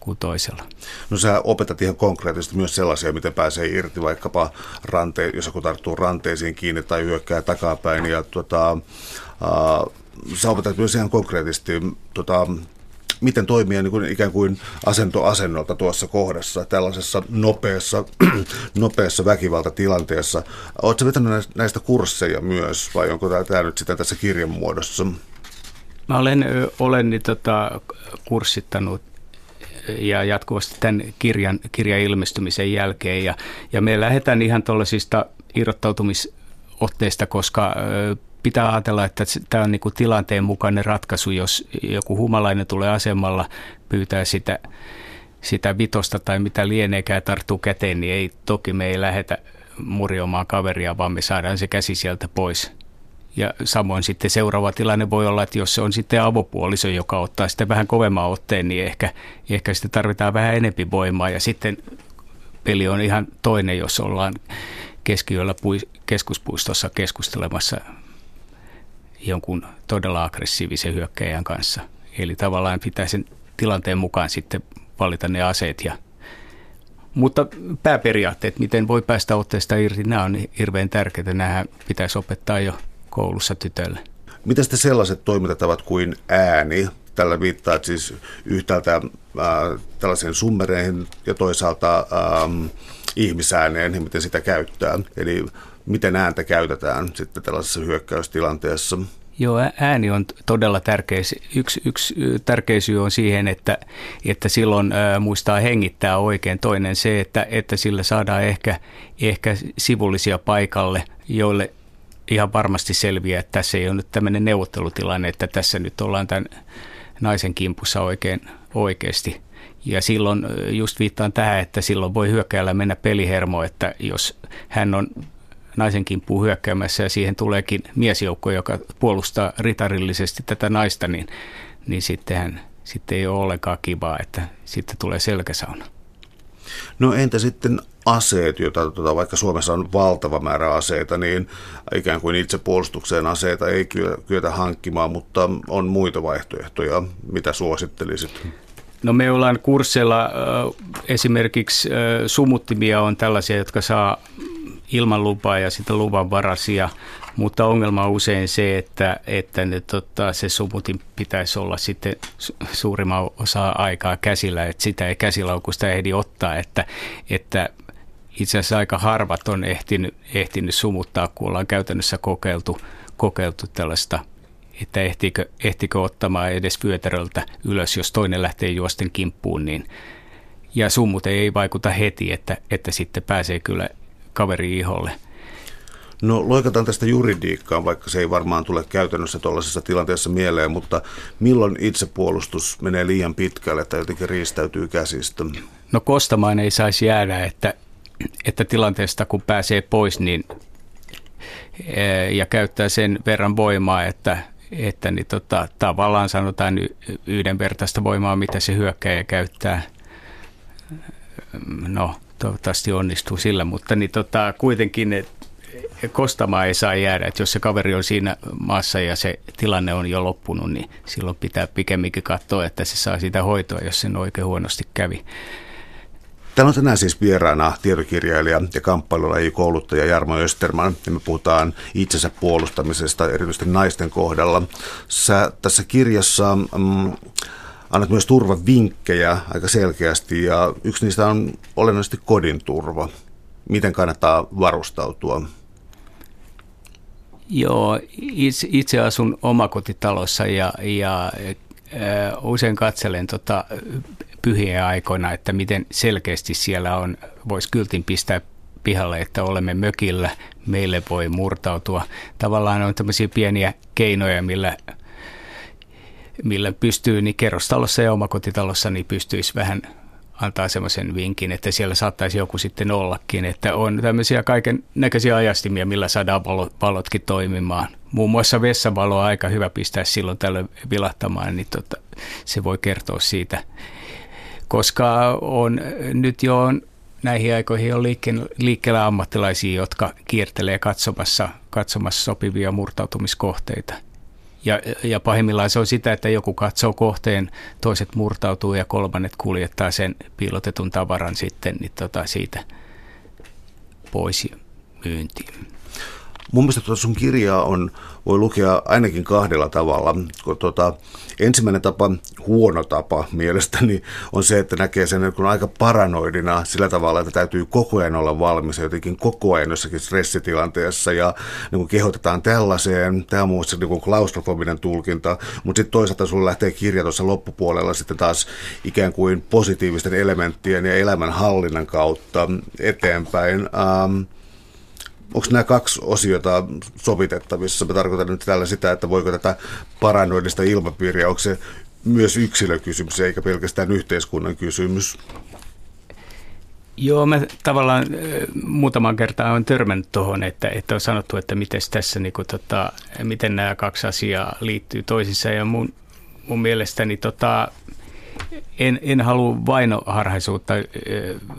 kuin toisella. No sä opetat ihan konkreettisesti myös sellaisia, miten pääsee irti vaikkapa rante, jos joku tarttuu ranteisiin kiinni tai hyökkää takapäin. Ja tuota, sä opetat myös ihan konkreettisesti, tota, miten toimia niin kuin ikään kuin asento-asennolta tuossa kohdassa, tällaisessa nopeassa, [clears throat] nopeassa väkivaltatilanteessa. Oletko vetänyt näistä kursseja myös, vai onko tämä nyt sitä tässä kirjan muodossa? Mä olen, olen niin, tota, kurssittanut ja jatkuvasti tämän kirjan, kirjan ilmestymisen jälkeen. Ja, ja me lähdetään ihan tuollaisista irrottautumisotteista, koska pitää ajatella, että tämä on niin kuin tilanteen mukainen ratkaisu, jos joku humalainen tulee asemalla, pyytää sitä, sitä vitosta tai mitä lieneekään tarttuu käteen, niin ei toki me ei lähetä murjomaan kaveria, vaan me saadaan se käsi sieltä pois. Ja samoin sitten seuraava tilanne voi olla, että jos se on sitten avopuoliso, joka ottaa sitten vähän kovemman otteen, niin ehkä, ehkä sitten tarvitaan vähän enempi voimaa ja sitten peli on ihan toinen, jos ollaan keskiyöllä keskuspuistossa keskustelemassa jonkun todella aggressiivisen hyökkäjän kanssa. Eli tavallaan pitää sen tilanteen mukaan sitten valita ne aseet. Ja, mutta pääperiaatteet, miten voi päästä otteesta irti, nämä on hirveän tärkeitä. Nämä pitäisi opettaa jo koulussa tytölle. Mitä sitten sellaiset toimintatavat kuin ääni? Tällä viittaa siis yhtäältä äh, tällaisiin summereihin ja toisaalta äh, ihmisääneen, miten sitä käyttää. Eli miten ääntä käytetään sitten tällaisessa hyökkäystilanteessa. Joo, ääni on todella tärkeä. Yksi, yksi tärkeä syy on siihen, että, että silloin muistaa hengittää oikein. Toinen se, että, että sillä saadaan ehkä, ehkä sivullisia paikalle, joille ihan varmasti selviää, että tässä ei ole nyt tämmöinen neuvottelutilanne, että tässä nyt ollaan tämän naisen kimpussa oikein oikeasti. Ja silloin just viittaan tähän, että silloin voi hyökkäällä mennä pelihermo, että jos hän on naisen kimppuun hyökkäämässä ja siihen tuleekin miesjoukko, joka puolustaa ritarillisesti tätä naista, niin, niin sittenhän sitten ei ole ollenkaan kivaa, että sitten tulee selkäsauna. No entä sitten aseet, joita tuota, vaikka Suomessa on valtava määrä aseita, niin ikään kuin itsepuolustukseen aseita ei kyetä hankkimaan, mutta on muita vaihtoehtoja. Mitä suosittelisit? No me ollaan kursseilla esimerkiksi sumuttimia on tällaisia, jotka saa ilman lupaa ja sitten luvan varasia, mutta ongelma on usein se, että, että ne, tota, se sumutin pitäisi olla sitten suurimman osa aikaa käsillä, että sitä ei käsilaukusta ehdi ottaa, että, että itse asiassa aika harvat on ehtinyt, ehtinyt sumuttaa, kun ollaan käytännössä kokeiltu, kokeiltu tällaista että ehtiikö, ehtikö ottamaan edes vyötäröltä ylös, jos toinen lähtee juosten kimppuun, niin ja summut ei vaikuta heti, että, että sitten pääsee kyllä kaveri iholle. No loikataan tästä juridiikkaan, vaikka se ei varmaan tule käytännössä tuollaisessa tilanteessa mieleen, mutta milloin itsepuolustus menee liian pitkälle tai jotenkin riistäytyy käsistä? No kostamaan ei saisi jäädä, että, että tilanteesta kun pääsee pois niin, e, ja käyttää sen verran voimaa, että, että niin tota, tavallaan sanotaan yhdenvertaista voimaa, mitä se hyökkäjä käyttää. No, toivottavasti onnistuu sillä, mutta niin tota, kuitenkin et, kostamaan ei saa jäädä, että jos se kaveri on siinä maassa ja se tilanne on jo loppunut, niin silloin pitää pikemminkin katsoa, että se saa sitä hoitoa, jos sen oikein huonosti kävi. Täällä on tänään siis vieraana tietokirjailija ja kouluttaja Jarmo Österman, ja me puhutaan itsensä puolustamisesta, erityisesti naisten kohdalla. Sä tässä kirjassa mm, annat myös turvavinkkejä aika selkeästi, ja yksi niistä on olennaisesti kodin turva. Miten kannattaa varustautua? Joo, itse, itse asun omakotitalossa ja, ja äh, usein katselen tota pyhiä aikoina, että miten selkeästi siellä on, voisi kyltin pistää pihalle, että olemme mökillä, meille voi murtautua. Tavallaan on tämmöisiä pieniä keinoja, millä, millä pystyy, niin kerrostalossa ja omakotitalossa niin pystyisi vähän antaa semmoisen vinkin, että siellä saattaisi joku sitten ollakin, että on tämmöisiä kaiken näköisiä ajastimia, millä saadaan valotkin toimimaan. Muun muassa vessavalo on aika hyvä pistää silloin tällöin vilahtamaan, niin tota, se voi kertoa siitä koska on, nyt jo on näihin aikoihin on liikkeellä, liikkeellä ammattilaisia, jotka kiertelee katsomassa, katsomassa sopivia murtautumiskohteita. Ja, ja pahimmillaan se on sitä, että joku katsoo kohteen, toiset murtautuu ja kolmannet kuljettaa sen piilotetun tavaran sitten niin tota siitä pois myyntiin. Mun mielestä tuota sun kirjaa on, voi lukea ainakin kahdella tavalla. Tuota, ensimmäinen tapa, huono tapa mielestäni, on se, että näkee sen kun aika paranoidina sillä tavalla, että täytyy koko ajan olla valmis jotenkin koko ajan jossakin stressitilanteessa ja niin kuin kehotetaan tällaiseen. Tämä on muassa niin kuin klaustrofobinen tulkinta, mutta sitten toisaalta sulla lähtee kirja tuossa loppupuolella sitten taas ikään kuin positiivisten elementtien ja elämänhallinnan kautta eteenpäin. Ähm, onko nämä kaksi osiota sovitettavissa? Mä tarkoitan nyt tällä sitä, että voiko tätä paranoidista ilmapiiriä, onko se myös yksilökysymys eikä pelkästään yhteiskunnan kysymys? Joo, mä tavallaan muutaman kertaa on törmännyt tuohon, että, että on sanottu, että miten tässä, niin kuin, tota, miten nämä kaksi asiaa liittyy toisissaan. Ja mun, mun mielestäni tota, en, en halua vainoharhaisuutta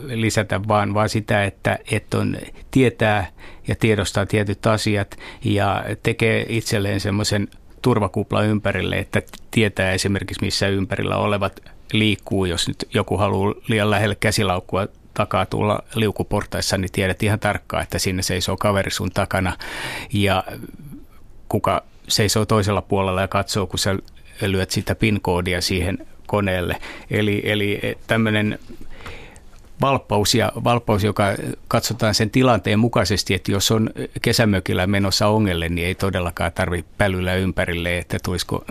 lisätä, vaan, vaan sitä, että, että on, tietää ja tiedostaa tietyt asiat ja tekee itselleen semmoisen turvakupla ympärille, että tietää esimerkiksi missä ympärillä olevat liikkuu. Jos nyt joku haluaa liian lähelle käsilaukkua takaa tulla liukuportaissa, niin tiedät ihan tarkkaan, että sinne seisoo kaveri sun takana ja kuka seisoo toisella puolella ja katsoo, kun sä lyöt sitä PIN-koodia siihen koneelle. Eli, eli tämmöinen valppaus, ja valppaus, joka katsotaan sen tilanteen mukaisesti, että jos on kesämökillä menossa ongelle, niin ei todellakaan tarvitse pälyllä ympärille, että tulisiko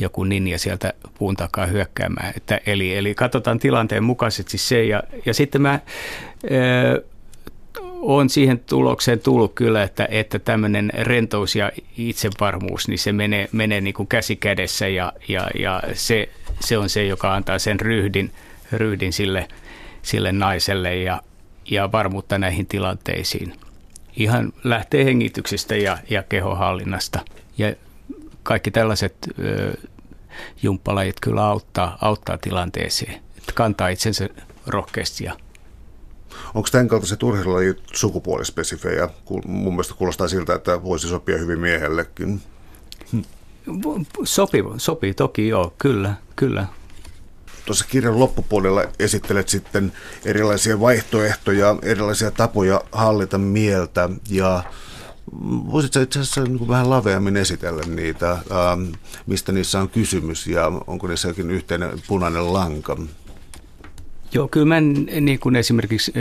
joku ninja sieltä puun takaa hyökkäämään. Että, eli, eli katsotaan tilanteen mukaisesti se, ja, ja sitten mä... Öö, on siihen tulokseen tullut kyllä, että, että tämmöinen rentous ja itsevarmuus, niin se menee, menee niin kuin käsi kädessä ja, ja, ja se, se, on se, joka antaa sen ryhdin, ryhdin sille, sille naiselle ja, ja varmuutta näihin tilanteisiin. Ihan lähtee hengityksestä ja, ja kehohallinnasta. Ja kaikki tällaiset ö, jumppalajit kyllä auttaa, auttaa tilanteeseen, että kantaa itsensä rohkeasti ja Onko tämän kaltaiset urheilulajit sukupuolispesifejä? Mun mielestä kuulostaa siltä, että voisi sopia hyvin miehellekin. Sopii, sopii toki joo, kyllä, kyllä. Tuossa kirjan loppupuolella esittelet sitten erilaisia vaihtoehtoja, erilaisia tapoja hallita mieltä ja Voisitko itse asiassa niin vähän laveammin esitellä niitä, ähm, mistä niissä on kysymys ja onko niissä jokin yhteinen punainen lanka? Joo, kyllä mä niin kuin esimerkiksi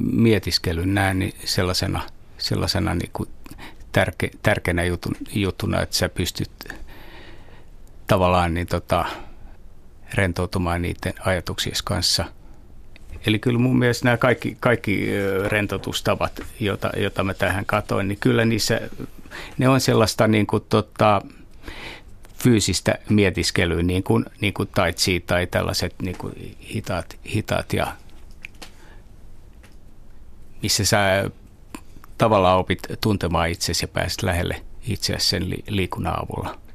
mietiskelyn näen niin sellaisena, sellaisena niin kuin tärke, tärkeänä jutun, jutuna, että sä pystyt tavallaan niin tota, rentoutumaan niiden ajatuksien kanssa. Eli kyllä mun mielestä nämä kaikki, kaikki rentoutustavat, joita, joita mä tähän katoin, niin kyllä niissä, ne on sellaista niin kuin, tota, fyysistä mietiskelyä, niin kuin, niin kuin tai chi tai tällaiset niin kuin hitaat, hitaat ja missä sä tavallaan opit tuntemaan itsesi ja pääset lähelle itseäsi sen liikunnan avulla.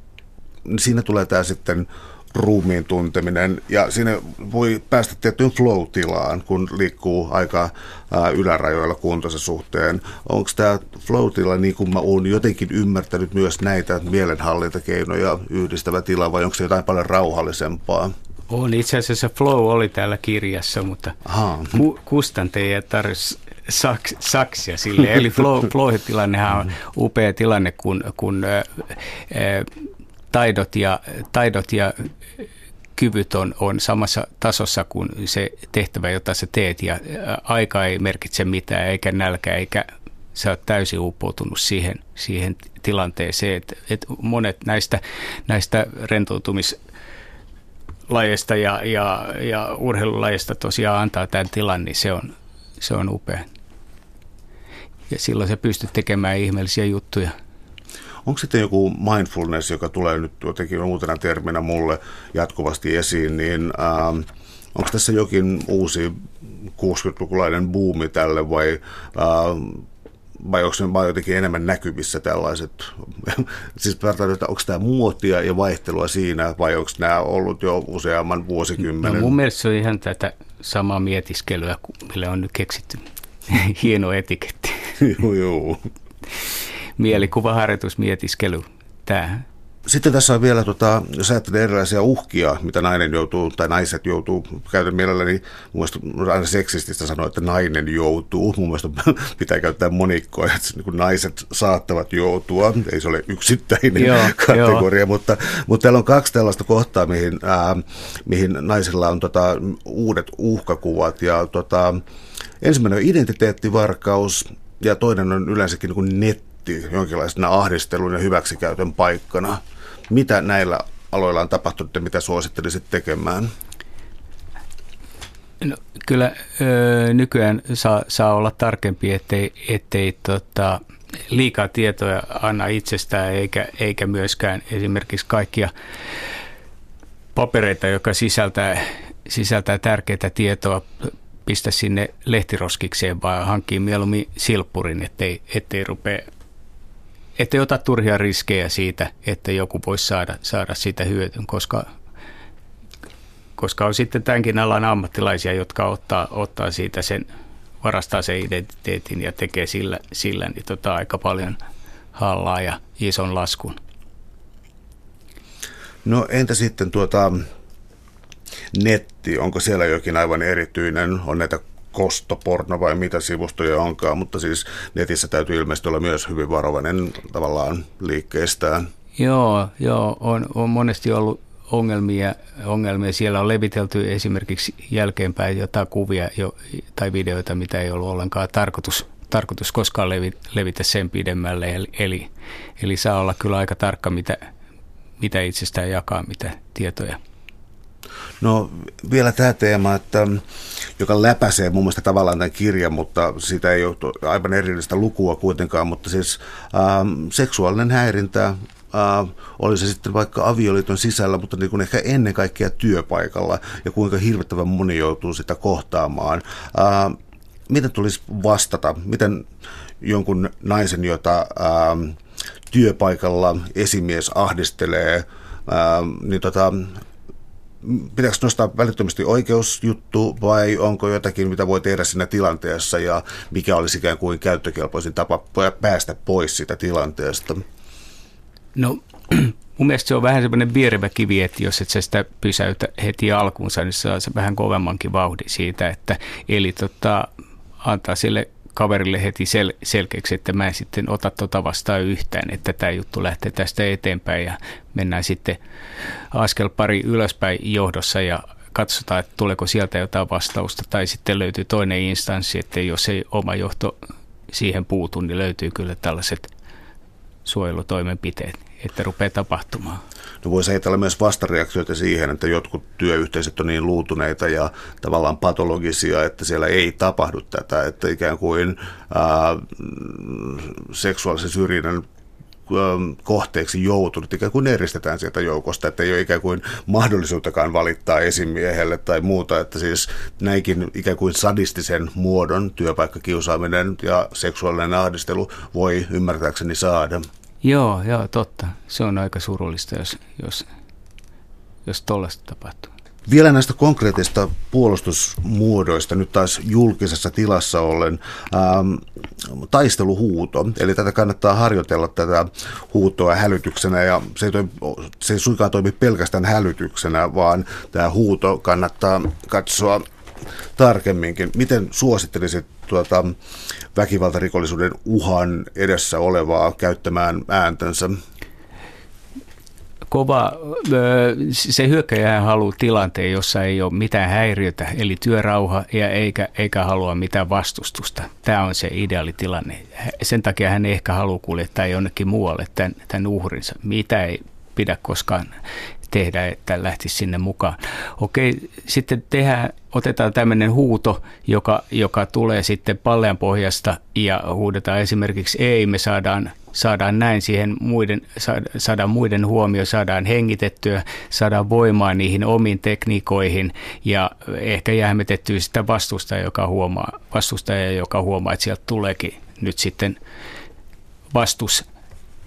Siinä tulee tämä sitten ruumiin tunteminen ja siinä voi päästä tiettyyn flow-tilaan, kun liikkuu aika ää, ylärajoilla kuntonsa suhteen. Onko tämä flow-tila, niin kuin mä oon jotenkin ymmärtänyt myös näitä mielenhallintakeinoja yhdistävä tila, vai onko se jotain paljon rauhallisempaa? On, itse asiassa flow oli täällä kirjassa, mutta ku, kustantajia ei tarvitse saks, saksia sille. Eli flow, [laughs] flow-tilannehan on upea tilanne, kun, kun ä, ä, taidot ja, taidot ja kyvyt on, on samassa tasossa kuin se tehtävä, jota sä teet ja aika ei merkitse mitään eikä nälkä eikä sä oot täysin uppoutunut siihen, siihen tilanteeseen, että, että monet näistä, näistä rentoutumislajeista ja, ja, ja urheilulajeista tosiaan antaa tämän tilan, niin se on, se on upea. Ja silloin sä pystyt tekemään ihmeellisiä juttuja. Onko sitten joku mindfulness, joka tulee nyt jotenkin uutena terminä mulle jatkuvasti esiin, niin ähm, onko tässä jokin uusi 60-lukulainen buumi tälle vai, äh, vai onko se vaan jotenkin enemmän näkyvissä tällaiset, [laughs] siis että onko tämä muotia ja vaihtelua siinä vai onko nämä ollut jo useamman vuosikymmenen? No mun mielestä se on ihan tätä samaa mietiskelyä, millä on nyt keksitty [laughs] hieno etiketti. joo, joo mielikuvaharjoitus, mietiskely, tämä. Sitten tässä on vielä, tota, jos ajattelee erilaisia uhkia, mitä nainen joutuu, tai naiset joutuu, käytän mielelläni, mun mielestä aina seksististä sanoa, että nainen joutuu, mun mielestä [laughs] pitää käyttää monikkoa, että niin naiset saattavat joutua, ei se ole yksittäinen joo, [laughs] kategoria, joo. Mutta, mutta täällä on kaksi tällaista kohtaa, mihin, ää, mihin naisilla on tota, uudet uhkakuvat, ja tota, ensimmäinen on identiteettivarkaus, ja toinen on yleensäkin niin kuin net netti jonkinlaisena ahdistelun ja hyväksikäytön paikkana. Mitä näillä aloilla on tapahtunut ja mitä suosittelisit tekemään? No, kyllä ö, nykyään saa, saa olla tarkempi, ettei, ettei tota, liikaa tietoja anna itsestään eikä, eikä myöskään esimerkiksi kaikkia papereita, joka sisältää, sisältää tärkeää tietoa, pistä sinne lehtiroskikseen, vaan hankkii mieluummin silppurin, ettei, ettei rupea ettei ota turhia riskejä siitä, että joku voisi saada, saada siitä hyötyn, koska, koska on sitten tämänkin alan ammattilaisia, jotka ottaa, ottaa siitä sen, varastaa sen identiteetin ja tekee sillä, sillä niin tota aika paljon hallaa ja ison laskun. No entä sitten tuota, netti, onko siellä jokin aivan erityinen, on näitä kostoporno vai mitä sivustoja onkaan, mutta siis netissä täytyy ilmeisesti olla myös hyvin varovainen tavallaan liikkeestään. Joo, joo on, on monesti ollut ongelmia, ongelmia. Siellä on levitelty esimerkiksi jälkeenpäin jotain kuvia jo, tai videoita, mitä ei ollut ollenkaan tarkoitus, tarkoitus koskaan levi, levitä sen pidemmälle. Eli, eli, eli saa olla kyllä aika tarkka, mitä, mitä itsestään jakaa, mitä tietoja. No vielä tämä teema, että joka läpäisee mun mielestä tavallaan tämän kirjan, mutta siitä ei ole aivan erillistä lukua kuitenkaan, mutta siis ähm, seksuaalinen häirintä, äh, oli se sitten vaikka avioliiton sisällä, mutta niin kuin ehkä ennen kaikkea työpaikalla ja kuinka hirvittävän moni joutuu sitä kohtaamaan. Äh, miten tulisi vastata? Miten jonkun naisen, jota äh, työpaikalla esimies ahdistelee, äh, niin tota, pitäisikö nostaa välittömästi oikeusjuttu vai onko jotakin, mitä voi tehdä siinä tilanteessa ja mikä olisi ikään kuin käyttökelpoisin tapa päästä pois siitä tilanteesta? No [clears throat] mun mielestä se on vähän semmoinen vierevä kivi, että jos et sä sitä pysäytä heti alkuunsa, niin saa se vähän kovemmankin vauhdin siitä, että eli tota, antaa sille kaverille heti sel- selkeäksi, että mä en sitten ota tota vastaan yhtään, että tämä juttu lähtee tästä eteenpäin ja mennään sitten askel pari ylöspäin johdossa ja katsotaan, että tuleeko sieltä jotain vastausta tai sitten löytyy toinen instanssi, että jos ei oma johto siihen puutu, niin löytyy kyllä tällaiset suojelutoimenpiteet, että rupeaa tapahtumaan. No voisi ajatella myös vastareaktioita siihen, että jotkut työyhteisöt on niin luutuneita ja tavallaan patologisia, että siellä ei tapahdu tätä, että ikään kuin ää, seksuaalisen syrjinnän kohteeksi joutunut, ikään kuin eristetään sieltä joukosta, että ei ole ikään kuin mahdollisuuttakaan valittaa esimiehelle tai muuta, että siis näinkin ikään kuin sadistisen muodon työpaikkakiusaaminen ja seksuaalinen ahdistelu voi ymmärtääkseni saada. Joo, joo, totta. Se on aika surullista, jos, jos, jos tollaista tapahtuu. Vielä näistä konkreettista puolustusmuodoista nyt taas julkisessa tilassa ollen ähm, taisteluhuuto. Eli tätä kannattaa harjoitella tätä huutoa hälytyksenä ja se ei, toimi, se ei suinkaan toimi pelkästään hälytyksenä, vaan tämä huuto kannattaa katsoa tarkemminkin. Miten suosittelisit tuota, väkivaltarikollisuuden uhan edessä olevaa käyttämään ääntänsä? Kova, se hyökkäjä haluaa tilanteen, jossa ei ole mitään häiriötä, eli työrauha, ja eikä, eikä halua mitään vastustusta. Tämä on se ideaalitilanne. Sen takia hän ehkä haluaa kuljettaa jonnekin muualle tämän, tämän uhrinsa. Mitä ei pidä koskaan tehdä, että lähtisi sinne mukaan. Okei, sitten tehdään, otetaan tämmöinen huuto, joka, joka tulee sitten pallean pohjasta ja huudetaan esimerkiksi ei, me saadaan, saadaan näin siihen muiden, saadaan muiden huomio, saadaan hengitettyä, saadaan voimaa niihin omiin tekniikoihin ja ehkä jäämetettyä sitä vastustajaa, joka huomaa, vastustaja, joka huomaa, että sieltä tuleekin nyt sitten vastus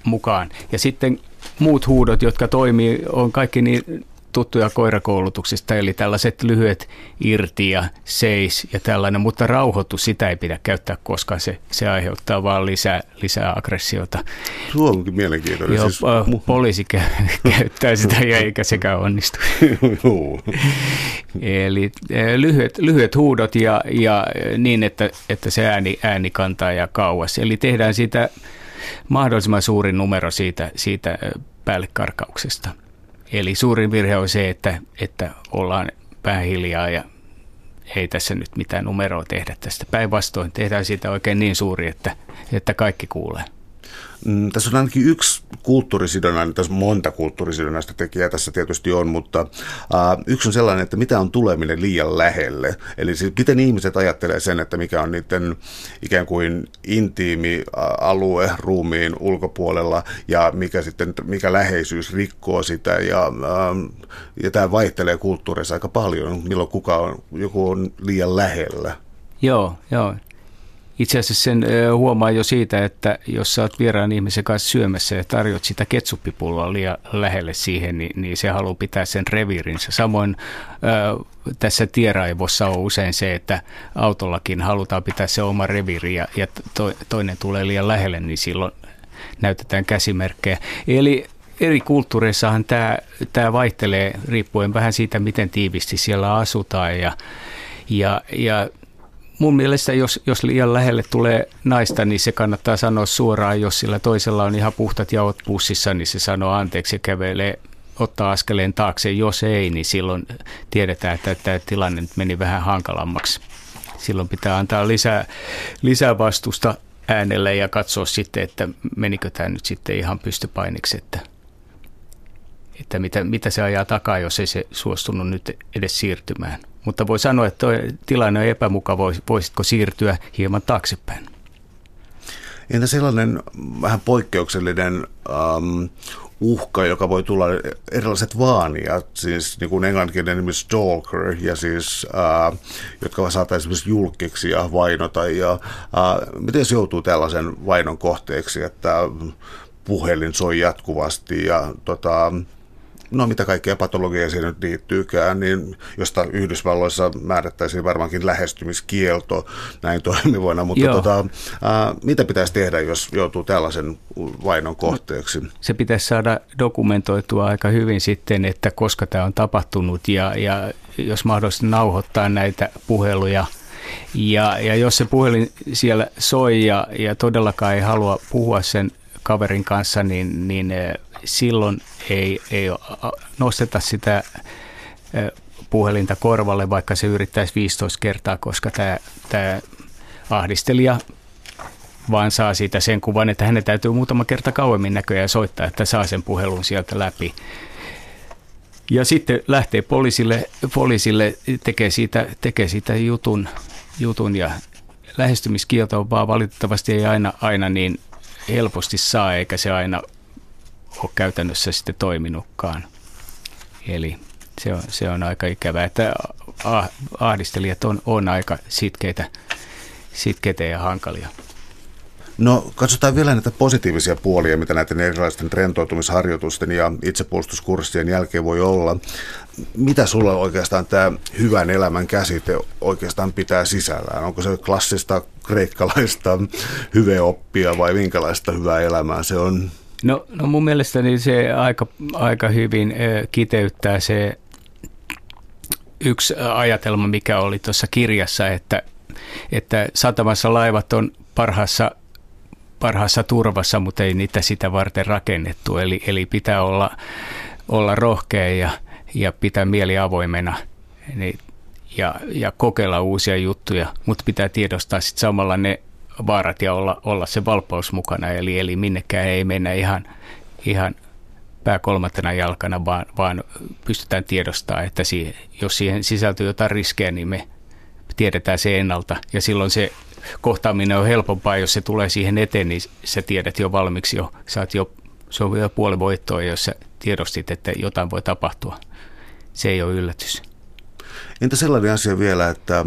mukaan. Ja sitten muut huudot, jotka toimii, on kaikki niin tuttuja koirakoulutuksista, eli tällaiset lyhyet irti ja seis ja tällainen, mutta rauhoitus, sitä ei pidä käyttää, koska se, se aiheuttaa vaan lisää, lisää aggressiota. Tuo onkin mielenkiintoinen. Joo, siis... poliisi [laughs] käyttää sitä ja eikä sekään onnistu. [laughs] eli lyhyet, lyhyet huudot ja, ja niin, että, että se ääni, ääni kantaa ja kauas. Eli tehdään sitä mahdollisimman suuri numero siitä, siitä päällekarkauksesta. Eli suurin virhe on se, että, että ollaan vähän hiljaa ja ei tässä nyt mitään numeroa tehdä tästä. Päinvastoin tehdään siitä oikein niin suuri, että, että kaikki kuulee. Mm, tässä on ainakin yksi kulttuurisidonnainen, tässä monta kulttuurisidonnaista tekijää tässä tietysti on, mutta uh, yksi on sellainen, että mitä on tuleminen liian lähelle. Eli siis, miten ihmiset ajattelee sen, että mikä on niiden ikään kuin intiimi alue ruumiin ulkopuolella ja mikä sitten, mikä läheisyys rikkoo sitä ja, uh, ja tämä vaihtelee kulttuurissa aika paljon, milloin kuka on, joku on liian lähellä. Joo, joo. Itse asiassa sen huomaa jo siitä, että jos sä oot vieraan ihmisen kanssa syömässä ja tarjot sitä ketsuppipulloa liian lähelle siihen, niin, niin se haluaa pitää sen reviirinsä. Samoin tässä tieraivossa on usein se, että autollakin halutaan pitää se oma reviiri ja, ja to, toinen tulee liian lähelle, niin silloin näytetään käsimerkkejä. Eli eri kulttuureissahan tämä, tämä vaihtelee riippuen vähän siitä, miten tiivisti siellä asutaan ja, ja, ja mun mielestä jos, jos liian lähelle tulee naista, niin se kannattaa sanoa suoraan. Jos sillä toisella on ihan puhtat jaot pussissa, niin se sanoo anteeksi ja kävelee ottaa askeleen taakse. Jos ei, niin silloin tiedetään, että tämä tilanne meni vähän hankalammaksi. Silloin pitää antaa lisää, lisää vastusta äänelle ja katsoa sitten, että menikö tämä nyt sitten ihan pystypainiksi, että, että mitä, mitä se ajaa takaa, jos ei se suostunut nyt edes siirtymään. Mutta voi sanoa, että tilanne on epämukava, voisitko siirtyä hieman taaksepäin. Entä sellainen vähän poikkeuksellinen um, uhka, joka voi tulla erilaiset vaanijat, siis niin kuin englanninkielinen nimi stalker, ja siis, uh, jotka saattaa esimerkiksi julkiksi ja vainota. Ja, uh, miten jos joutuu tällaisen vainon kohteeksi, että puhelin soi jatkuvasti ja tota, no mitä kaikkea patologiaa siihen nyt liittyykään, niin josta Yhdysvalloissa määrättäisiin varmaankin lähestymiskielto näin toimivana, mutta tota, ää, mitä pitäisi tehdä, jos joutuu tällaisen vainon kohteeksi? Se pitäisi saada dokumentoitua aika hyvin sitten, että koska tämä on tapahtunut ja, ja jos mahdollisesti nauhoittaa näitä puheluja – ja, ja jos se puhelin siellä soi ja, ja todellakaan ei halua puhua sen kaverin kanssa, niin, niin silloin ei, ei nosteta sitä puhelinta korvalle, vaikka se yrittäisi 15 kertaa, koska tämä, tämä ahdistelija vaan saa siitä sen kuvan, että hänen täytyy muutama kerta kauemmin näköjään soittaa, että saa sen puhelun sieltä läpi. Ja sitten lähtee poliisille, poliisille tekee, siitä, tekee siitä jutun, jutun ja lähestymiskielto on vaan valitettavasti ei aina, aina niin helposti saa, eikä se aina ole käytännössä sitten toiminutkaan. Eli se on, se on aika ikävää, että ahdistelijat on, on aika sitkeitä, sitkeitä ja hankalia. No katsotaan vielä näitä positiivisia puolia, mitä näiden erilaisten rentoutumisharjoitusten ja itsepuolustuskurssien jälkeen voi olla. Mitä sulla oikeastaan tämä hyvän elämän käsite oikeastaan pitää sisällään? Onko se klassista kreikkalaista hyveoppia vai minkälaista hyvää elämää se on? No, no mun mielestäni se aika, aika hyvin kiteyttää se yksi ajatelma, mikä oli tuossa kirjassa, että, että satamassa laivat on parhaassa, parhaassa turvassa, mutta ei niitä sitä varten rakennettu. Eli, eli pitää olla, olla rohkea ja, ja pitää mieli avoimena niin, ja, ja kokeilla uusia juttuja, mutta pitää tiedostaa sitten samalla ne vaarat ja olla, olla se valppaus mukana, eli, eli minnekään ei mennä ihan, ihan pää kolmantena jalkana, vaan, vaan pystytään tiedostamaan, että siihen, jos siihen sisältyy jotain riskejä, niin me tiedetään se ennalta. Ja silloin se kohtaaminen on helpompaa, jos se tulee siihen eteen, niin sä tiedät jo valmiiksi jo, saat jo, se on jo puoli voittoa, jos sä tiedostit, että jotain voi tapahtua. Se ei ole yllätys. Entä sellainen asia vielä, että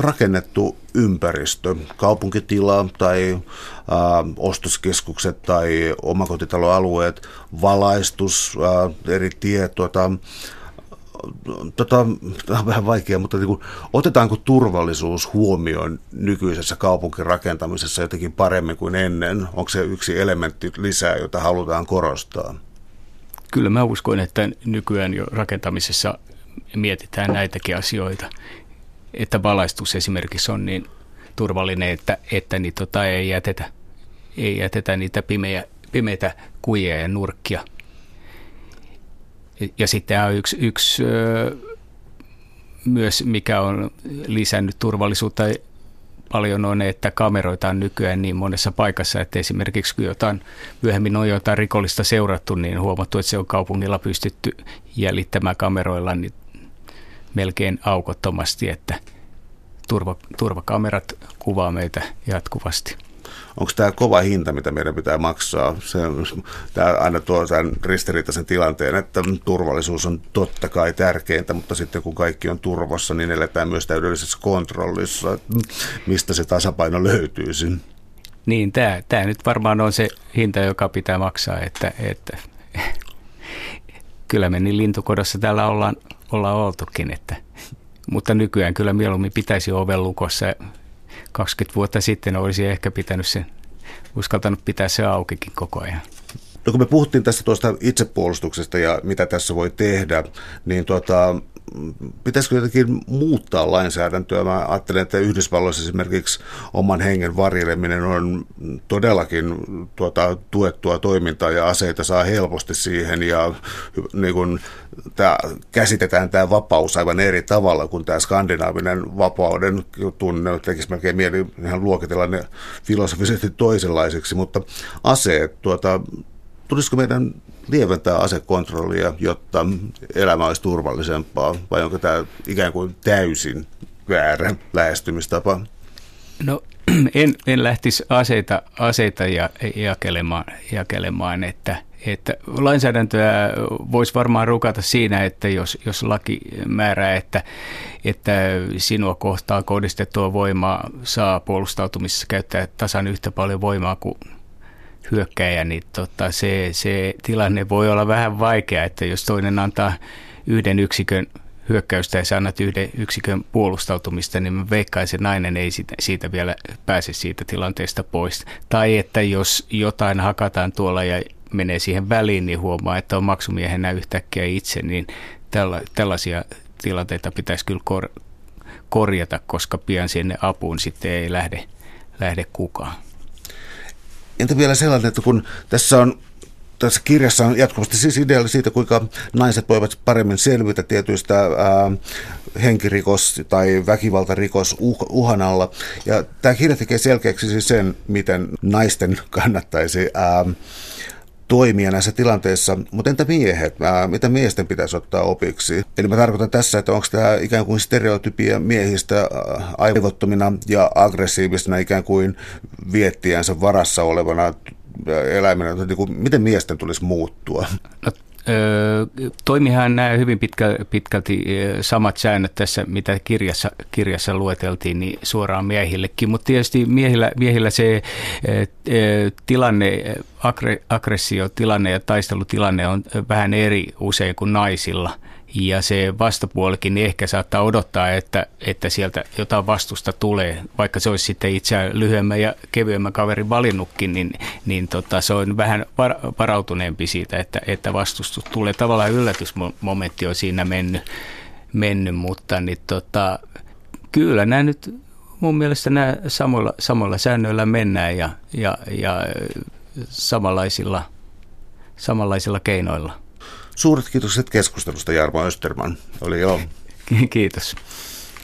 rakennettu ympäristö, kaupunkitila tai ä, ostoskeskukset tai omakotitaloalueet, valaistus, ä, eri tiet, tota, tota, tämä on vähän vaikea, mutta niin kuin, otetaanko turvallisuus huomioon nykyisessä kaupunkirakentamisessa jotenkin paremmin kuin ennen? Onko se yksi elementti lisää, jota halutaan korostaa? Kyllä mä uskon, että nykyään jo rakentamisessa mietitään näitäkin asioita että valaistus esimerkiksi on niin turvallinen, että, että niin tota ei, jätetä, ei jätetä niitä pimeä, pimeitä kujia ja nurkkia. Ja sitten on yksi, yksi myös, mikä on lisännyt turvallisuutta paljon on, että kameroita on nykyään niin monessa paikassa, että esimerkiksi kun jotain, myöhemmin on jotain rikollista seurattu, niin huomattu, että se on kaupungilla pystytty jäljittämään kameroilla, niin melkein aukottomasti, että turva, turvakamerat kuvaa meitä jatkuvasti. Onko tämä kova hinta, mitä meidän pitää maksaa? Se, tämä aina tuo tämän ristiriitaisen tilanteen, että turvallisuus on totta kai tärkeintä, mutta sitten kun kaikki on turvassa, niin eletään myös täydellisessä kontrollissa. Mistä se tasapaino löytyisi? Niin, tämä, tämä nyt varmaan on se hinta, joka pitää maksaa, että, että [laughs] kyllä me niin lintukodossa täällä ollaan, ollaan oltukin, että, mutta nykyään kyllä mieluummin pitäisi oven lukossa 20 vuotta sitten olisi ehkä pitänyt sen, uskaltanut pitää se aukikin koko ajan. No kun me puhuttiin tästä tuosta itsepuolustuksesta ja mitä tässä voi tehdä, niin tuota, pitäisikö jotenkin muuttaa lainsäädäntöä? Mä ajattelen, että Yhdysvalloissa esimerkiksi oman hengen varjeleminen on todellakin tuota, tuettua toimintaa ja aseita saa helposti siihen ja niin kun, tää, käsitetään tämä vapaus aivan eri tavalla kuin tämä skandinaavinen vapauden tunne. Tekisi melkein mieli ihan luokitella ne filosofisesti toisenlaisiksi, mutta aseet, tuota, tulisiko meidän lieventää asekontrollia, jotta elämä olisi turvallisempaa, vai onko tämä ikään kuin täysin väärä lähestymistapa? No [clears throat] en, en lähtisi aseita, aseita ja, jakelemaan, jakelemaan että, että lainsäädäntöä voisi varmaan rukata siinä, että jos, jos laki määrää, että, että sinua kohtaa kohdistettua voimaa saa puolustautumisessa käyttää tasan yhtä paljon voimaa kuin hyökkäjä, niin tota, se, se tilanne voi olla vähän vaikea, että jos toinen antaa yhden yksikön hyökkäystä ja sä annat yhden yksikön puolustautumista, niin mä veikkaisin, että nainen ei siitä, siitä vielä pääse siitä tilanteesta pois. Tai että jos jotain hakataan tuolla ja menee siihen väliin, niin huomaa, että on maksumiehenä yhtäkkiä itse, niin tälla, tällaisia tilanteita pitäisi kyllä kor, korjata, koska pian sinne apuun sitten ei lähde, lähde kukaan. Entä vielä sellainen, että kun tässä on tässä kirjassa on jatkuvasti siis idea siitä, kuinka naiset voivat paremmin selvitä tietyistä ää, henkirikos- tai väkivaltarikos uh, uhan alla. Ja tämä kirja tekee selkeäksi siis sen, miten naisten kannattaisi ää, toimia näissä tilanteissa, mutta entä miehet? Mitä miesten pitäisi ottaa opiksi? Eli mä tarkoitan tässä, että onko tämä ikään kuin stereotypia miehistä aivottomina ja aggressiivisena ikään kuin viettiänsä varassa olevana eläimenä, kuin, miten miesten tulisi muuttua? No, toimihan nämä hyvin pitkä, pitkälti samat säännöt tässä, mitä kirjassa, kirjassa lueteltiin, niin suoraan miehillekin. Mutta tietysti miehillä, miehillä se tilanne, aggressiotilanne ja taistelutilanne on vähän eri usein kuin naisilla – ja se vastapuolikin ehkä saattaa odottaa, että, että sieltä jotain vastusta tulee, vaikka se olisi sitten itse lyhyemmän ja kevyemmän kaverin valinnutkin, niin, niin tota, se on vähän varautuneempi siitä, että, että vastustus tulee. Tavallaan yllätysmomentti on siinä mennyt, mennyt mutta niin tota, kyllä nämä nyt mun mielestä nämä samoilla, samoilla säännöillä mennään ja, ja, ja samanlaisilla, samanlaisilla keinoilla. Suuret kiitokset keskustelusta Jarmo Österman. Oli jo. Kiitos.